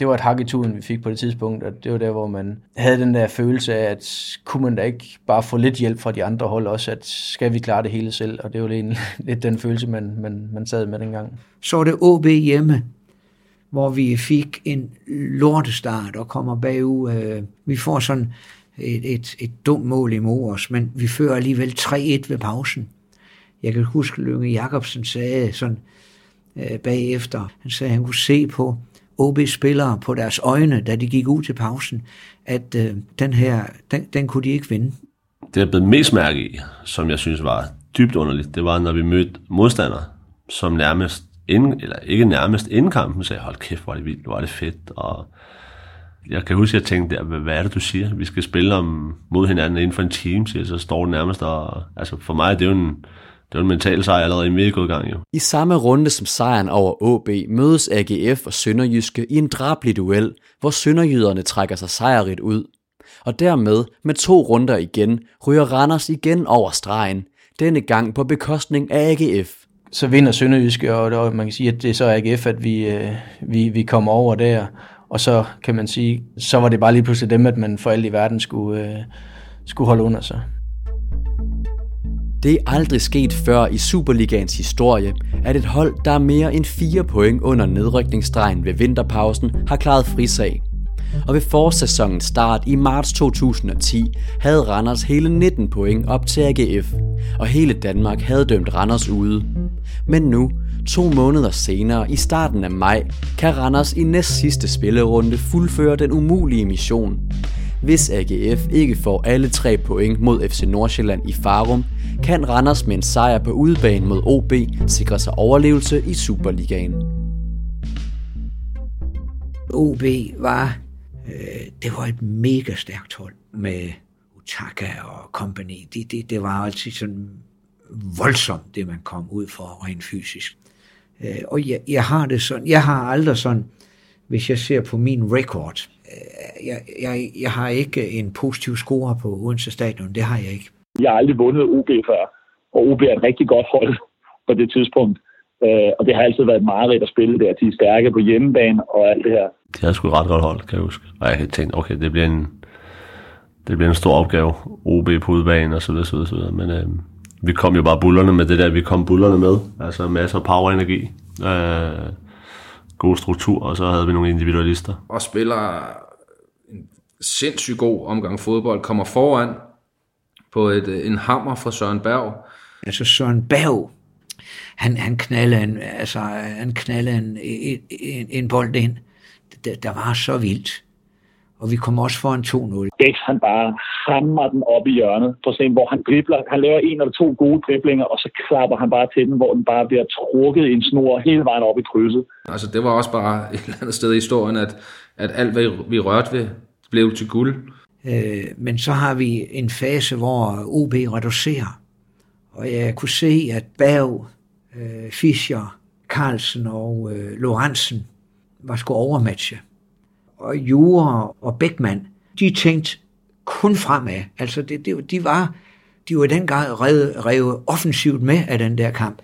det var et hak i turen, vi fik på det tidspunkt, og det var der, hvor man havde den der følelse af, at kunne man da ikke bare få lidt hjælp fra de andre hold også, at skal vi klare det hele selv, og det var lidt, lidt den følelse, man, man, man sad med dengang. Så var det OB hjemme, hvor vi fik en lortestart og kommer bagud. Øh, vi får sådan et, et, et dumt mål imod os, men vi fører alligevel 3-1 ved pausen. Jeg kan huske, Lønge Jacobsen sagde sådan øh, bagefter, han sagde, at han kunne se på OB-spillere på deres øjne, da de gik ud til pausen, at øh, den her, den, den kunne de ikke vinde. Det, jeg blev mest mærke i, som jeg synes var dybt underligt, det var, når vi mødte modstandere, som nærmest, inden, eller ikke nærmest inden kampen, sagde, hold kæft, hvor er det vildt, hvor er det fedt, og jeg kan huske, at jeg tænkte der, hvad er det, du siger? Vi skal spille om mod hinanden inden for en team, siger, så står det nærmest og, altså for mig, det er jo en, det var en mental sejr allerede i midtgårdsgang jo. I samme runde som sejren over AB mødes AGF og Sønderjyske i en drablig duel, hvor Sønderjyderne trækker sig sejrigt ud. Og dermed, med to runder igen, ryger Randers igen over stregen, denne gang på bekostning af AGF. Så vinder Sønderjyske, og man kan sige, at det er så AGF, at vi, øh, vi, vi kommer over der. Og så kan man sige, så var det bare lige pludselig dem, at man for alt i verden skulle, øh, skulle holde under sig. Det er aldrig sket før i Superligans historie, at et hold, der er mere end 4 point under nedrykningsstregen ved vinterpausen, har klaret frisag. Og ved forsæsonens start i marts 2010 havde Randers hele 19 point op til AGF, og hele Danmark havde dømt Randers ude. Men nu, to måneder senere i starten af maj, kan Randers i næst sidste spillerunde fuldføre den umulige mission. Hvis AGF ikke får alle tre point mod FC Nordsjælland i Farum, kan Randers med en sejr på udebane mod OB sikre sig overlevelse i Superligaen. OB var, øh, det var et mega stærkt hold med Utaka og company. Det, det, det var altid sådan voldsomt, det man kom ud for rent fysisk. Øh, og jeg, jeg har det sådan, jeg har aldrig sådan, hvis jeg ser på min record, jeg, jeg, jeg har ikke en positiv score på Odense Stadion, det har jeg ikke. Jeg har aldrig vundet OB før, og OB er et rigtig godt hold på det tidspunkt. Øh, og det har altid været meget rigt at spille der. De er stærke på hjemmebane og alt det her. De har sgu et ret godt hold, kan jeg huske. Og jeg tænkte, okay, det bliver en, det bliver en stor opgave. OB på udbanen og så videre, så videre, så videre. Men øh, vi kom jo bare bullerne med det der, vi kom bullerne med. Altså masser af power energi. Øh, god struktur, og så havde vi nogle individualister. Og spiller en sindssygt god omgang fodbold, kommer foran på et, en hammer fra Søren Berg. Altså Søren Berg, han, han knaldede en, altså, han knaldede en, en, en, en bold ind, der, der var så vildt. Og vi kommer også foran 2-0. Bæk, han bare hammer den op i hjørnet. For se, hvor han dribler. Han laver en eller to gode driblinger, og så klapper han bare til den, hvor den bare bliver trukket i en snor hele vejen op i krydset. Altså, det var også bare et eller andet sted i historien, at, at alt, hvad vi rørte ved, blev til guld. Øh, men så har vi en fase, hvor OB reducerer. Og jeg kunne se, at Berg, øh, Fischer, Carlsen og øh, Lorentzen var sgu overmatche. Og Jure og Beckmann, de tænkte kun fremad. Altså, det, det, de var de var i den grad revet, revet offensivt med af den der kamp.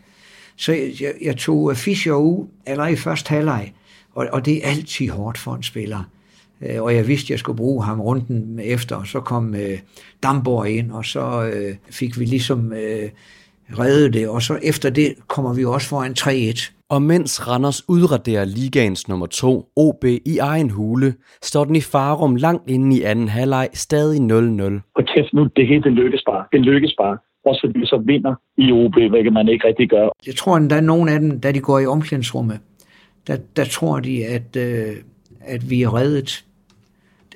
Så jeg, jeg, jeg tog Fischer ud allerede i første halvleg, og, og det er altid hårdt for en spiller. Øh, og jeg vidste, at jeg skulle bruge ham runden efter, og så kom øh, Damborg ind, og så øh, fik vi ligesom øh, reddet det, og så efter det kommer vi også foran 3-1. Og mens Randers udraderer ligaens nummer 2, OB i egen hule, står den i farum langt inde i anden halvleg stadig 0-0. Og kæft nu, det hele det lykkes bare. Det lykkes bare. Også fordi vi så vinder i OB, hvilket man ikke rigtig gør. Jeg tror, at der er nogle af dem, da de går i omklædningsrummet, der, der tror de, at, øh, at vi er reddet.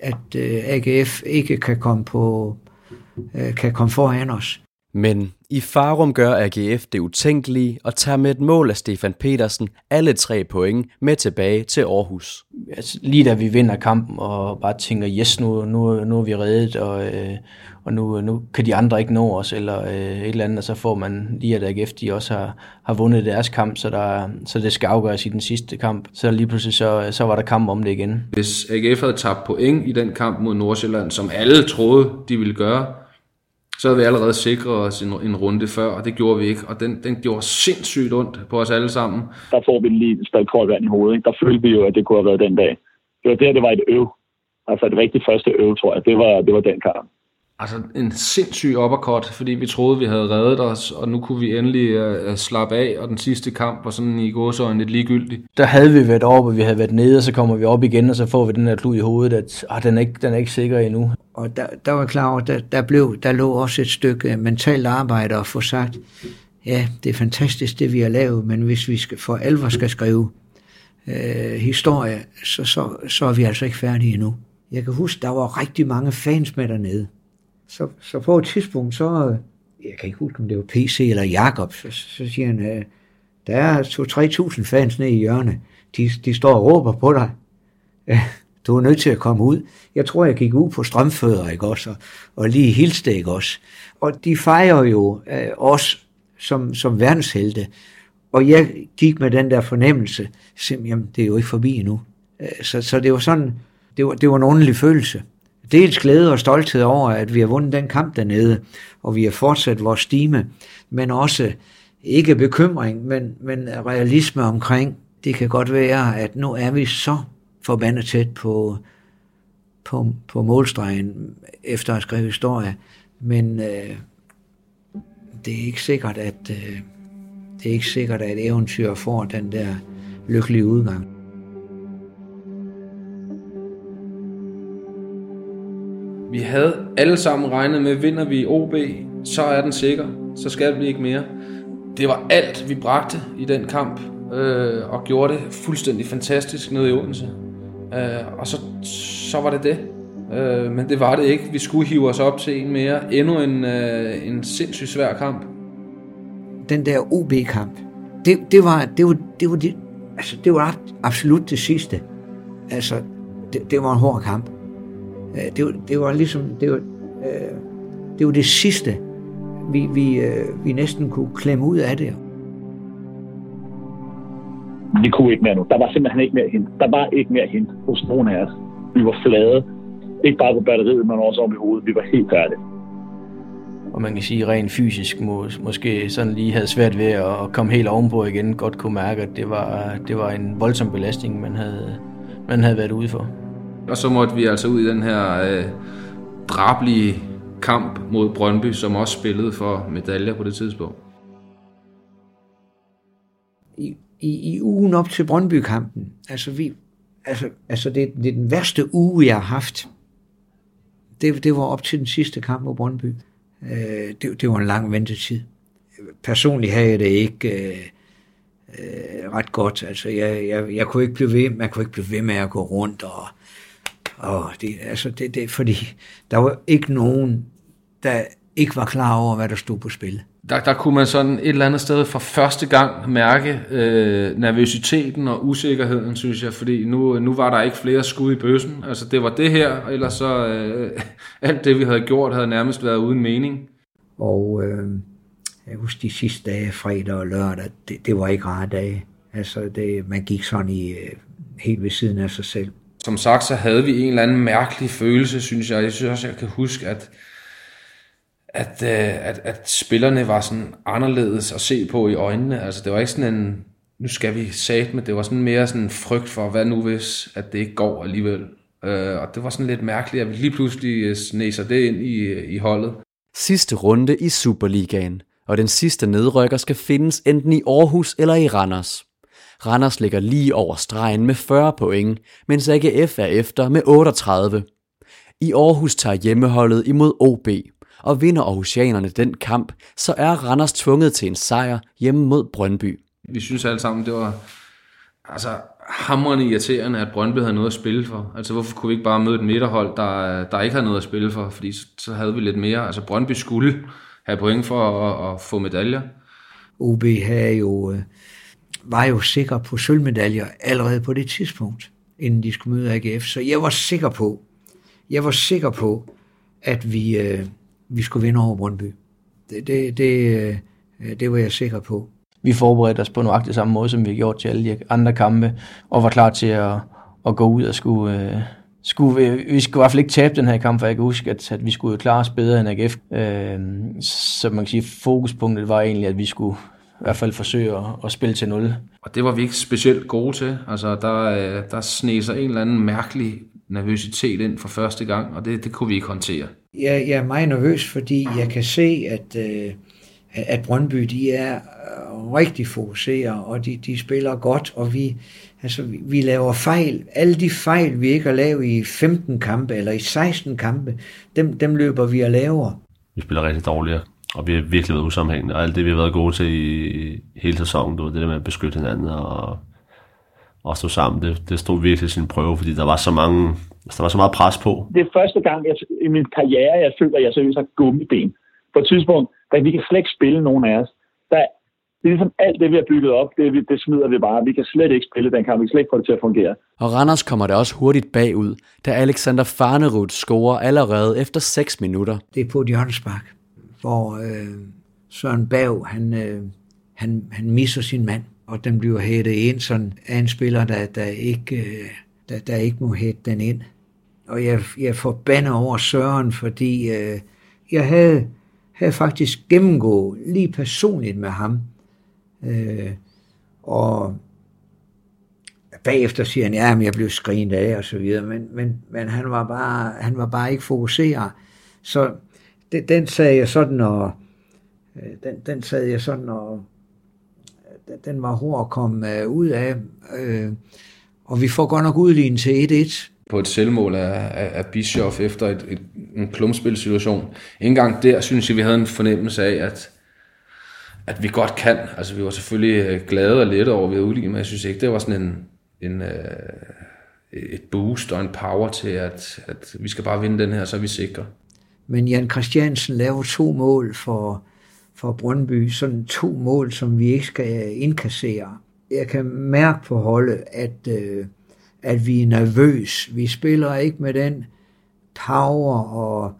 At øh, AGF ikke kan komme, på, øh, kan komme foran os. Men i Farum gør AGF det utænkelige og tager med et mål af Stefan Petersen alle tre point med tilbage til Aarhus. Altså, lige da vi vinder kampen og bare tænker, yes, nu, nu, nu er vi reddet, og, øh, og nu, nu kan de andre ikke nå os, eller øh, et eller andet, og så får man lige, at AGF de også har, har vundet deres kamp, så, der, så det skal afgøres i den sidste kamp. Så lige pludselig så, så var der kamp om det igen. Hvis AGF havde tabt point i den kamp mod Nordsjælland, som alle troede, de ville gøre, så havde vi allerede sikret os en, en runde før, og det gjorde vi ikke. Og den, den gjorde sindssygt ondt på os alle sammen. Der får vi lige et slag koldt vand i hovedet. Ikke? Der følte vi jo, at det kunne have været den dag. Det var der, det var et øv. Altså det rigtig første øv, tror jeg. Det var, det var den kamp. Altså en sindssyg uppercut, fordi vi troede, vi havde reddet os, og nu kunne vi endelig uh, slappe af, og den sidste kamp var sådan i gåsøjne lidt ligegyldig. Der havde vi været oppe, og vi havde været nede, og så kommer vi op igen, og så får vi den her klud i hovedet, at ah, den, er ikke, den er ikke sikker endnu. Og der, der var klar over, der, der, blev, der lå også et stykke mentalt arbejde at få sagt, ja, det er fantastisk, det vi har lavet, men hvis vi skal, for alvor skal skrive øh, historie, så, så, så er vi altså ikke færdige endnu. Jeg kan huske, der var rigtig mange fans med dernede. Så, så på et tidspunkt, så, jeg kan ikke huske, om det var PC eller Jakob, så, så siger han, øh, der er 2-3.000 fans nede i hjørnet. De, de står og råber på dig. Du er nødt til at komme ud. Jeg tror, jeg gik ud på strømfødder, ikke også? Og, og lige hilste, ikke også? Og de fejrer jo øh, os som, som verdenshelte. Og jeg gik med den der fornemmelse, simpelthen, det er jo ikke forbi endnu. Øh, så, så det var sådan, det var, det var en underlig følelse. Dels glæde og stolthed over, at vi har vundet den kamp dernede, og vi har fortsat vores stime, men også ikke bekymring, men, men realisme omkring, det kan godt være, at nu er vi så forbandet tæt på, på, på målstregen efter at skrive historie, men øh, det er ikke sikkert, at øh, det er ikke sikkert, at eventyr får den der lykkelige udgang. Vi havde alle sammen regnet med, vinder vi OB, så er den sikker, så skal vi ikke mere. Det var alt, vi bragte i den kamp, øh, og gjorde det fuldstændig fantastisk nede i Odense. Øh, og så, så var det det. Øh, men det var det ikke. Vi skulle hive os op til en mere. Endnu en, øh, en sindssygt svær kamp. Den der OB-kamp, det, det, var, det, var, det, var det, altså, det var absolut det sidste. Altså, det, det var en hård kamp. Øh, det, var, det var ligesom, det var, øh, det var det sidste, vi, vi, øh, vi næsten kunne klemme ud af det. Vi kunne ikke mere nu. Der var simpelthen ikke mere hen. Der var ikke mere hen hos nogen af os. Vi var flade. Ikke bare på batteriet, men også om i hovedet. Vi var helt færdige. Og man kan sige, rent fysisk må, måske sådan lige havde svært ved at komme helt ovenpå igen. Godt kunne mærke, at det var, det var en voldsom belastning, man havde, man havde været ude for. Og så måtte vi altså ud i den her øh, drablige kamp mod Brøndby, som også spillede for medaljer på det tidspunkt. I, i, i ugen op til Brøndby-kampen, altså, vi, altså, altså det, det er den værste uge, jeg har haft. Det, det var op til den sidste kamp mod Brøndby. Øh, det, det var en lang ventetid. Personligt havde jeg det ikke øh, øh, ret godt. Altså, jeg, jeg, jeg kunne ikke blive ved, man kunne ikke blive ved med at gå rundt og og det, altså det, det, fordi der var ikke nogen, der ikke var klar over, hvad der stod på spil. Der, der kunne man sådan et eller andet sted for første gang mærke øh, nervøsiteten og usikkerheden, synes jeg, fordi nu, nu var der ikke flere skud i bøssen. Altså det var det her, ellers så øh, alt det, vi havde gjort, havde nærmest været uden mening. Og øh, jeg husker de sidste dage, fredag og lørdag, det, det var ikke rare dage. Altså det, man gik sådan i øh, helt ved siden af sig selv. Som sagt, så havde vi en eller anden mærkelig følelse, synes jeg. Jeg synes også, jeg kan huske, at at, øh, at, at spillerne var sådan anderledes at se på i øjnene. Altså det var ikke sådan en, nu skal vi sat med, det var sådan mere sådan en frygt for, hvad nu hvis, at det ikke går alligevel. Øh, og det var sådan lidt mærkeligt, at vi lige pludselig øh, snæser sneser det ind i, øh, i holdet. Sidste runde i Superligaen, og den sidste nedrykker skal findes enten i Aarhus eller i Randers. Randers ligger lige over stregen med 40 point, mens AGF er efter med 38. I Aarhus tager hjemmeholdet imod OB, og vinder Aarhusianerne den kamp, så er Randers tvunget til en sejr hjemme mod Brøndby. Vi synes alle sammen, det var altså, hamrende irriterende, at Brøndby havde noget at spille for. Altså hvorfor kunne vi ikke bare møde et midterhold, der, der ikke havde noget at spille for, fordi så, så havde vi lidt mere. Altså Brøndby skulle have point for at, at få medaljer. OB havde jo, øh, var jo sikker på sølvmedaljer allerede på det tidspunkt, inden de skulle møde AGF. Så jeg var sikker på, jeg var sikker på, at vi, øh, vi skulle vinde over Brøndby. Det, det, det, øh, det var jeg sikker på. Vi forberedte os på nøjagtig samme måde, som vi har gjort til alle de andre kampe, og var klar til at, at gå ud og skulle... Øh, skulle vi, vi skulle i hvert fald ikke tabe den her kamp, for jeg kan huske, at, at vi skulle klare os bedre end AGF. Øh, så man kan sige, fokuspunktet var egentlig, at vi skulle i hvert fald forsøge at, at spille til 0. Og det var vi ikke specielt gode til. Altså, der, øh, der sneg sig en eller anden mærkelig nervøsitet ind for første gang, og det, det kunne vi ikke håndtere. Jeg, jeg er meget nervøs, fordi jeg kan se, at, øh, at Brøndby de er øh, rigtig fokuseret, og de, de spiller godt, og vi, altså, vi, vi laver fejl. Alle de fejl, vi ikke har lavet i 15 kampe eller i 16 kampe, dem, dem løber vi og laver. Vi spiller rigtig dårligt, og vi har virkelig været usammenhængende, og alt det, vi har været gode til i hele sæsonen, det der med at beskytte hinanden og at stå sammen, det, det stod virkelig sin prøve, fordi der var så mange, der var så meget pres på. Det er første gang jeg, i min karriere, jeg føler, at jeg seriøst har gummiben. På et tidspunkt, da vi kan slet ikke spille nogen af os. Der, det er ligesom alt det, vi har bygget op, det, det smider vi bare. Vi kan slet ikke spille den kamp, vi kan slet ikke få det til at fungere. Og Randers kommer det også hurtigt bagud, da Alexander Farnerud scorer allerede efter 6 minutter. Det er på et hjørnespark, hvor øh, Søren Bav, han, øh, han, han misser sin mand og den bliver hættet ind sådan af en spiller, der, der, ikke, øh, der, der ikke må hætte den ind. Og jeg, jeg forbander over Søren, fordi øh, jeg havde, havde faktisk gennemgået lige personligt med ham. Øh, og bagefter siger han, ja, men jeg blev skrinet af og så videre, men, men, men han, var bare, han var bare ikke fokuseret. Så Øh, den, den sagde jeg sådan, og øh, den, den sad jeg sådan og, den var hård at komme øh, ud af. Øh, og vi får godt nok udlignet til 1-1. På et selvmål af, af, af Bischoff efter et, et, en klumpspilsituation. En gang der synes jeg, vi havde en fornemmelse af, at, at vi godt kan. Altså vi var selvfølgelig glade og lette over, at vi havde udlignet, men jeg synes ikke, det var sådan en, en, et boost og en power til, at, at vi skal bare vinde den her, så er vi sikre. Men Jan Christiansen laver to mål for, for Brøndby, sådan to mål, som vi ikke skal indkassere. Jeg kan mærke på holdet, at, øh, at vi er nervøs. Vi spiller ikke med den power, og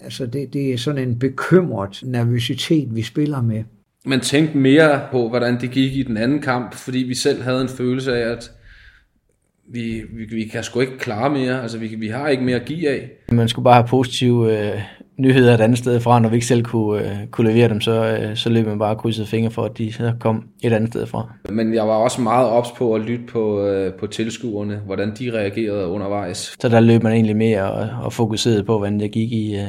altså det, det er sådan en bekymret nervøsitet, vi spiller med. Man tænkte mere på, hvordan det gik i den anden kamp, fordi vi selv havde en følelse af, at vi, vi, vi kan sgu ikke klare mere. Altså, vi, vi har ikke mere at give af. Man skulle bare have positive øh, nyheder et andet sted fra. Når vi ikke selv kunne, øh, kunne levere dem, så, øh, så løb man bare krydset fingre for, at de så kom et andet sted fra. Men jeg var også meget ops på at lytte på, øh, på tilskuerne, hvordan de reagerede undervejs. Så der løb man egentlig mere og, og fokuserede på, hvordan det gik i, øh,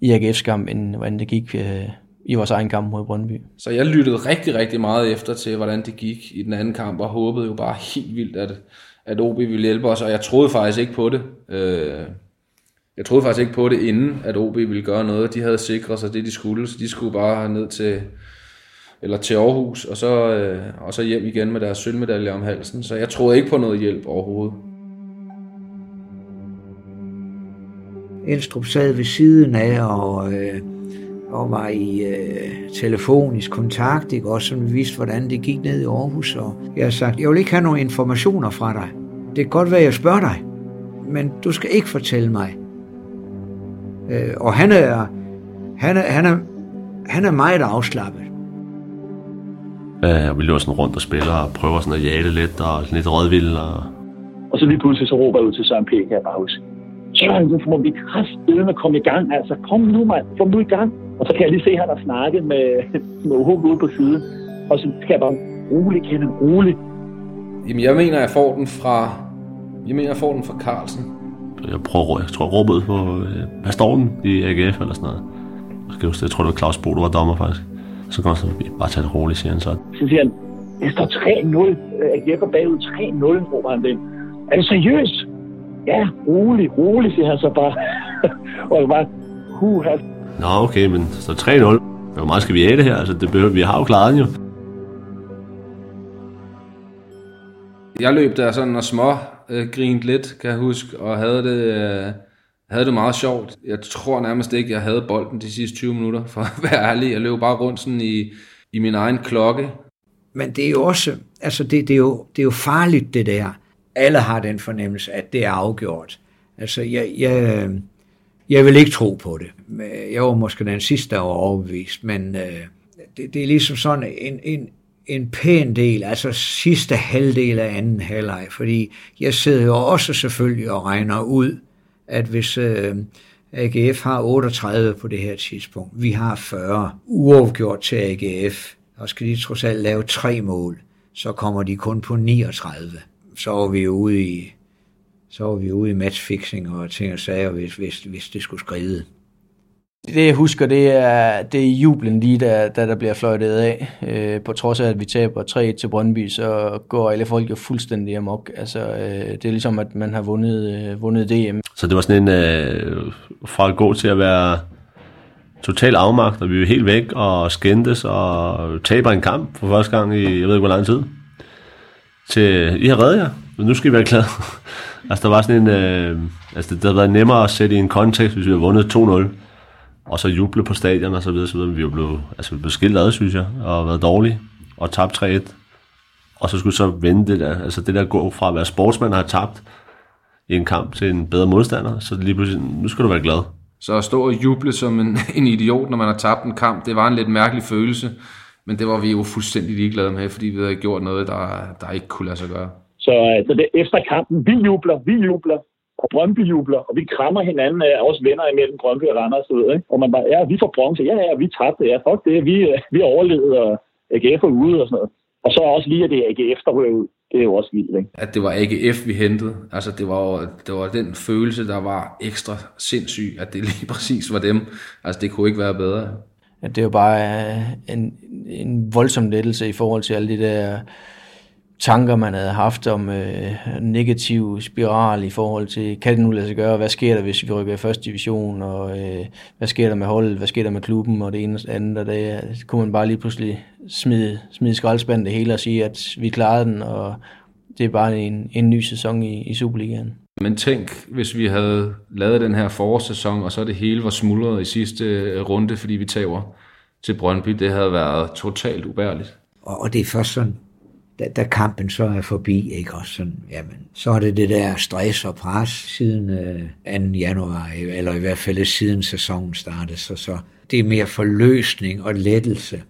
i AGF's kamp, end hvordan det gik øh, i vores egen kamp mod Brøndby. Så jeg lyttede rigtig, rigtig meget efter til, hvordan det gik i den anden kamp, og håbede jo bare helt vildt, at, at OB ville hjælpe os, og jeg troede faktisk ikke på det. Øh, jeg troede faktisk ikke på det, inden at OB ville gøre noget. De havde sikret sig det, de skulle, så de skulle bare ned til, eller til Aarhus, og så, øh, og så hjem igen med deres sølvmedalje om halsen. Så jeg troede ikke på noget hjælp overhovedet. Elstrup sad ved siden af og, øh, og var i øh, telefonisk kontakt, ikke? også sådan vidste, hvordan det gik ned i Aarhus. Og jeg har sagt, jeg vil ikke have nogen informationer fra dig. Det kan godt være, jeg spørger dig, men du skal ikke fortælle mig. Øh, og han er, han er, han er, han er meget afslappet. Øh, vi løber sådan rundt og spiller og prøver sådan at det lidt og lidt rådvild. Og... Og så lige pludselig så råber jeg ud til Søren P. kan jeg bare huske. Søren, nu må vi kraftedeme at komme i gang. Altså, kom nu, mand. Kom nu i gang. Og så kan jeg lige se, at han har snakket med, med Hugo ude på siden. Og så kan jeg bare roligt kende roligt. Jamen, jeg mener, jeg får den fra... Jeg mener, jeg får den fra Carlsen. Jeg prøver, jeg tror, jeg ud på øh, pastoren i AGF eller sådan noget. Jeg, huske, det. jeg tror, det var Claus Bo, der var dommer faktisk. Så kommer han så, bare tage det roligt, siger han så. Så siger han, det står 3-0. AGF er bagud 3-0, råber han det. Er du seriøs? Ja, rolig, rolig, siger han så bare. og jeg bare, huha. Nå, okay, men så 3-0. Hvor meget skal vi have det her? Altså, det behøver, vi har jo klaret den jo. Jeg løb der sådan og små øh, grint lidt, kan jeg huske, og havde det, øh, havde det meget sjovt. Jeg tror nærmest ikke, jeg havde bolden de sidste 20 minutter, for at være ærlig. Jeg løb bare rundt sådan i, i min egen klokke. Men det er jo også, altså det, det, er jo, det er jo farligt det der. Alle har den fornemmelse, at det er afgjort. Altså jeg, jeg, jeg vil ikke tro på det. Jeg var måske den sidste, der var overbevist, men øh, det, det er ligesom sådan en, en, en pæn del, altså sidste halvdel af anden halvleg, fordi jeg sidder jo også selvfølgelig og regner ud, at hvis øh, AGF har 38 på det her tidspunkt, vi har 40 uafgjort til AGF, og skal de trods alt lave tre mål, så kommer de kun på 39. Så er vi ude i så var vi ude i matchfixing og ting og sager, hvis, hvis, hvis det skulle skride. Det jeg husker, det er, det er jublen lige, da, da der bliver fløjtet af. Øh, på trods af, at vi taber 3 til Brøndby, så går alle folk jo fuldstændig amok. Altså, øh, det er ligesom, at man har vundet, øh, vundet DM. Så det var sådan en, øh, fra at gå til at være total afmagt, og vi er helt væk og skændtes og taber en kamp for første gang i, jeg ved ikke hvor lang tid, til, I har reddet jer, men nu skal I være glade. altså, der var sådan en, øh, altså, det havde været nemmere at sætte i en kontekst, hvis vi havde vundet 2-0, og så juble på stadion og så videre, så videre. Vi var blevet, altså, vi blev skilt ad, synes jeg, og været dårlige, og tabt 3-1. Og så skulle så vende det der, altså det der gå fra at være sportsmand og have tabt i en kamp til en bedre modstander, så lige pludselig, nu skal du være glad. Så at stå og juble som en, en idiot, når man har tabt en kamp, det var en lidt mærkelig følelse. Men det var vi jo fuldstændig ligeglade med, fordi vi havde gjort noget, der, der ikke kunne lade sig gøre. Så, øh, så det, efter kampen, vi jubler, vi jubler, og Brøndby jubler, og vi krammer hinanden af vores venner imellem Brøndby og Randers. Så, ikke? Og man bare, ja, vi får bronze, ja, ja, vi tabte, ja, fuck det, vi, øh, vi overlevede, og AGF er ude og sådan noget. Og så også lige, at det er AGF, der ryger ud. Det er jo også vildt, ikke? At det var AGF, vi hentede. Altså, det var, det var den følelse, der var ekstra sindssyg, at det lige præcis var dem. Altså, det kunne ikke være bedre. Ja, det er jo bare øh, en, en voldsom lettelse i forhold til alle de der tanker, man havde haft om øh, negativ spiral i forhold til, kan det nu lade sig gøre, hvad sker der, hvis vi rykker i første division, og øh, hvad sker der med holdet, hvad sker der med klubben, og det ene og andet, og det kunne man bare lige pludselig smide, smide skraldspanden det hele og sige, at vi klarede den, og det er bare en, en ny sæson i, i Superligaen. Men tænk, hvis vi havde lavet den her forårssæson, og så det hele var smuldret i sidste øh, runde, fordi vi taber til Brøndby, det havde været totalt ubærligt. Og, og det er først sådan, da, da kampen så er forbi, ikke også sådan, jamen, så er det det der stress og pres siden øh, 2. januar, eller i hvert fald siden sæsonen startede, så, så det er mere forløsning og lettelse,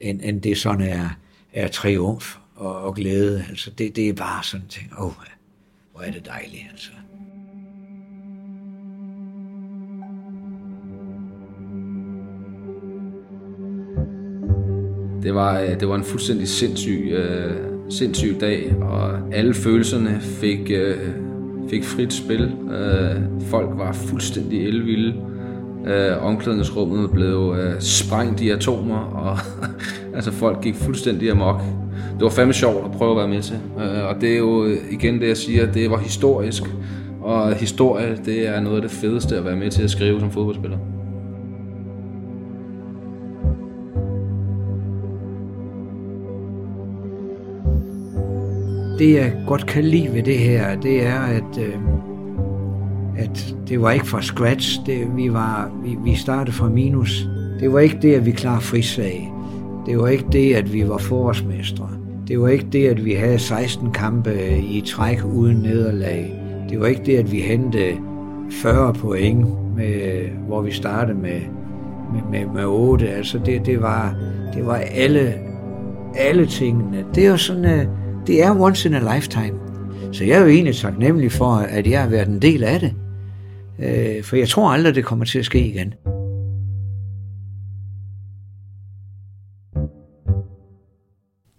end, end det sådan er, er triumf og, og glæde. Altså det, det er bare sådan ting, åh, oh, hvor er det dejligt, altså. Det var, øh, det var en fuldstændig sindssyg, øh, sindssyg dag, og alle følelserne fik, øh, fik frit spil. Øh, folk var fuldstændig elvilde. Øh, omklædningsrummet blev øh, sprængt i atomer, og altså folk gik fuldstændig amok. Det var fandme sjovt at prøve at være med til. Øh, og det er jo igen det, jeg siger, det var historisk. Og historie, det er noget af det fedeste at være med til at skrive som fodboldspiller. Det jeg godt kan lide ved det her, det er, at, øh, at det var ikke fra scratch. Det, vi, var, vi, vi startede fra minus. Det var ikke det, at vi klarede frisag. Det var ikke det, at vi var forårsmestre. Det var ikke det, at vi havde 16 kampe i træk uden nederlag. Det var ikke det, at vi hentede 40 point, med, hvor vi startede med, med, med, med 8. Altså det, det, var, det var alle, alle tingene. Det er jo sådan, uh, det er once in a lifetime. Så jeg er jo egentlig taknemmelig for, at jeg har været en del af det. Uh, for jeg tror aldrig, det kommer til at ske igen.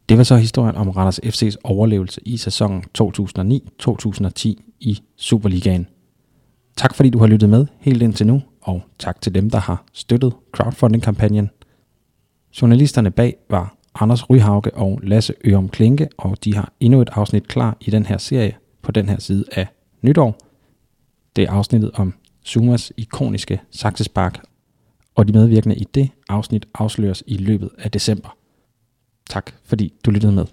Det var så historien om Randers FC's overlevelse i sæsonen 2009-2010 i Superligaen. Tak fordi du har lyttet med helt indtil nu, og tak til dem, der har støttet crowdfunding-kampagnen. Journalisterne bag var Anders Ryhauke og Lasse Ørum Klinke, og de har endnu et afsnit klar i den her serie på den her side af nytår. Det er afsnittet om Sumas ikoniske saksespark, og de medvirkende i det afsnit afsløres i løbet af december. Tak fordi du lyttede med.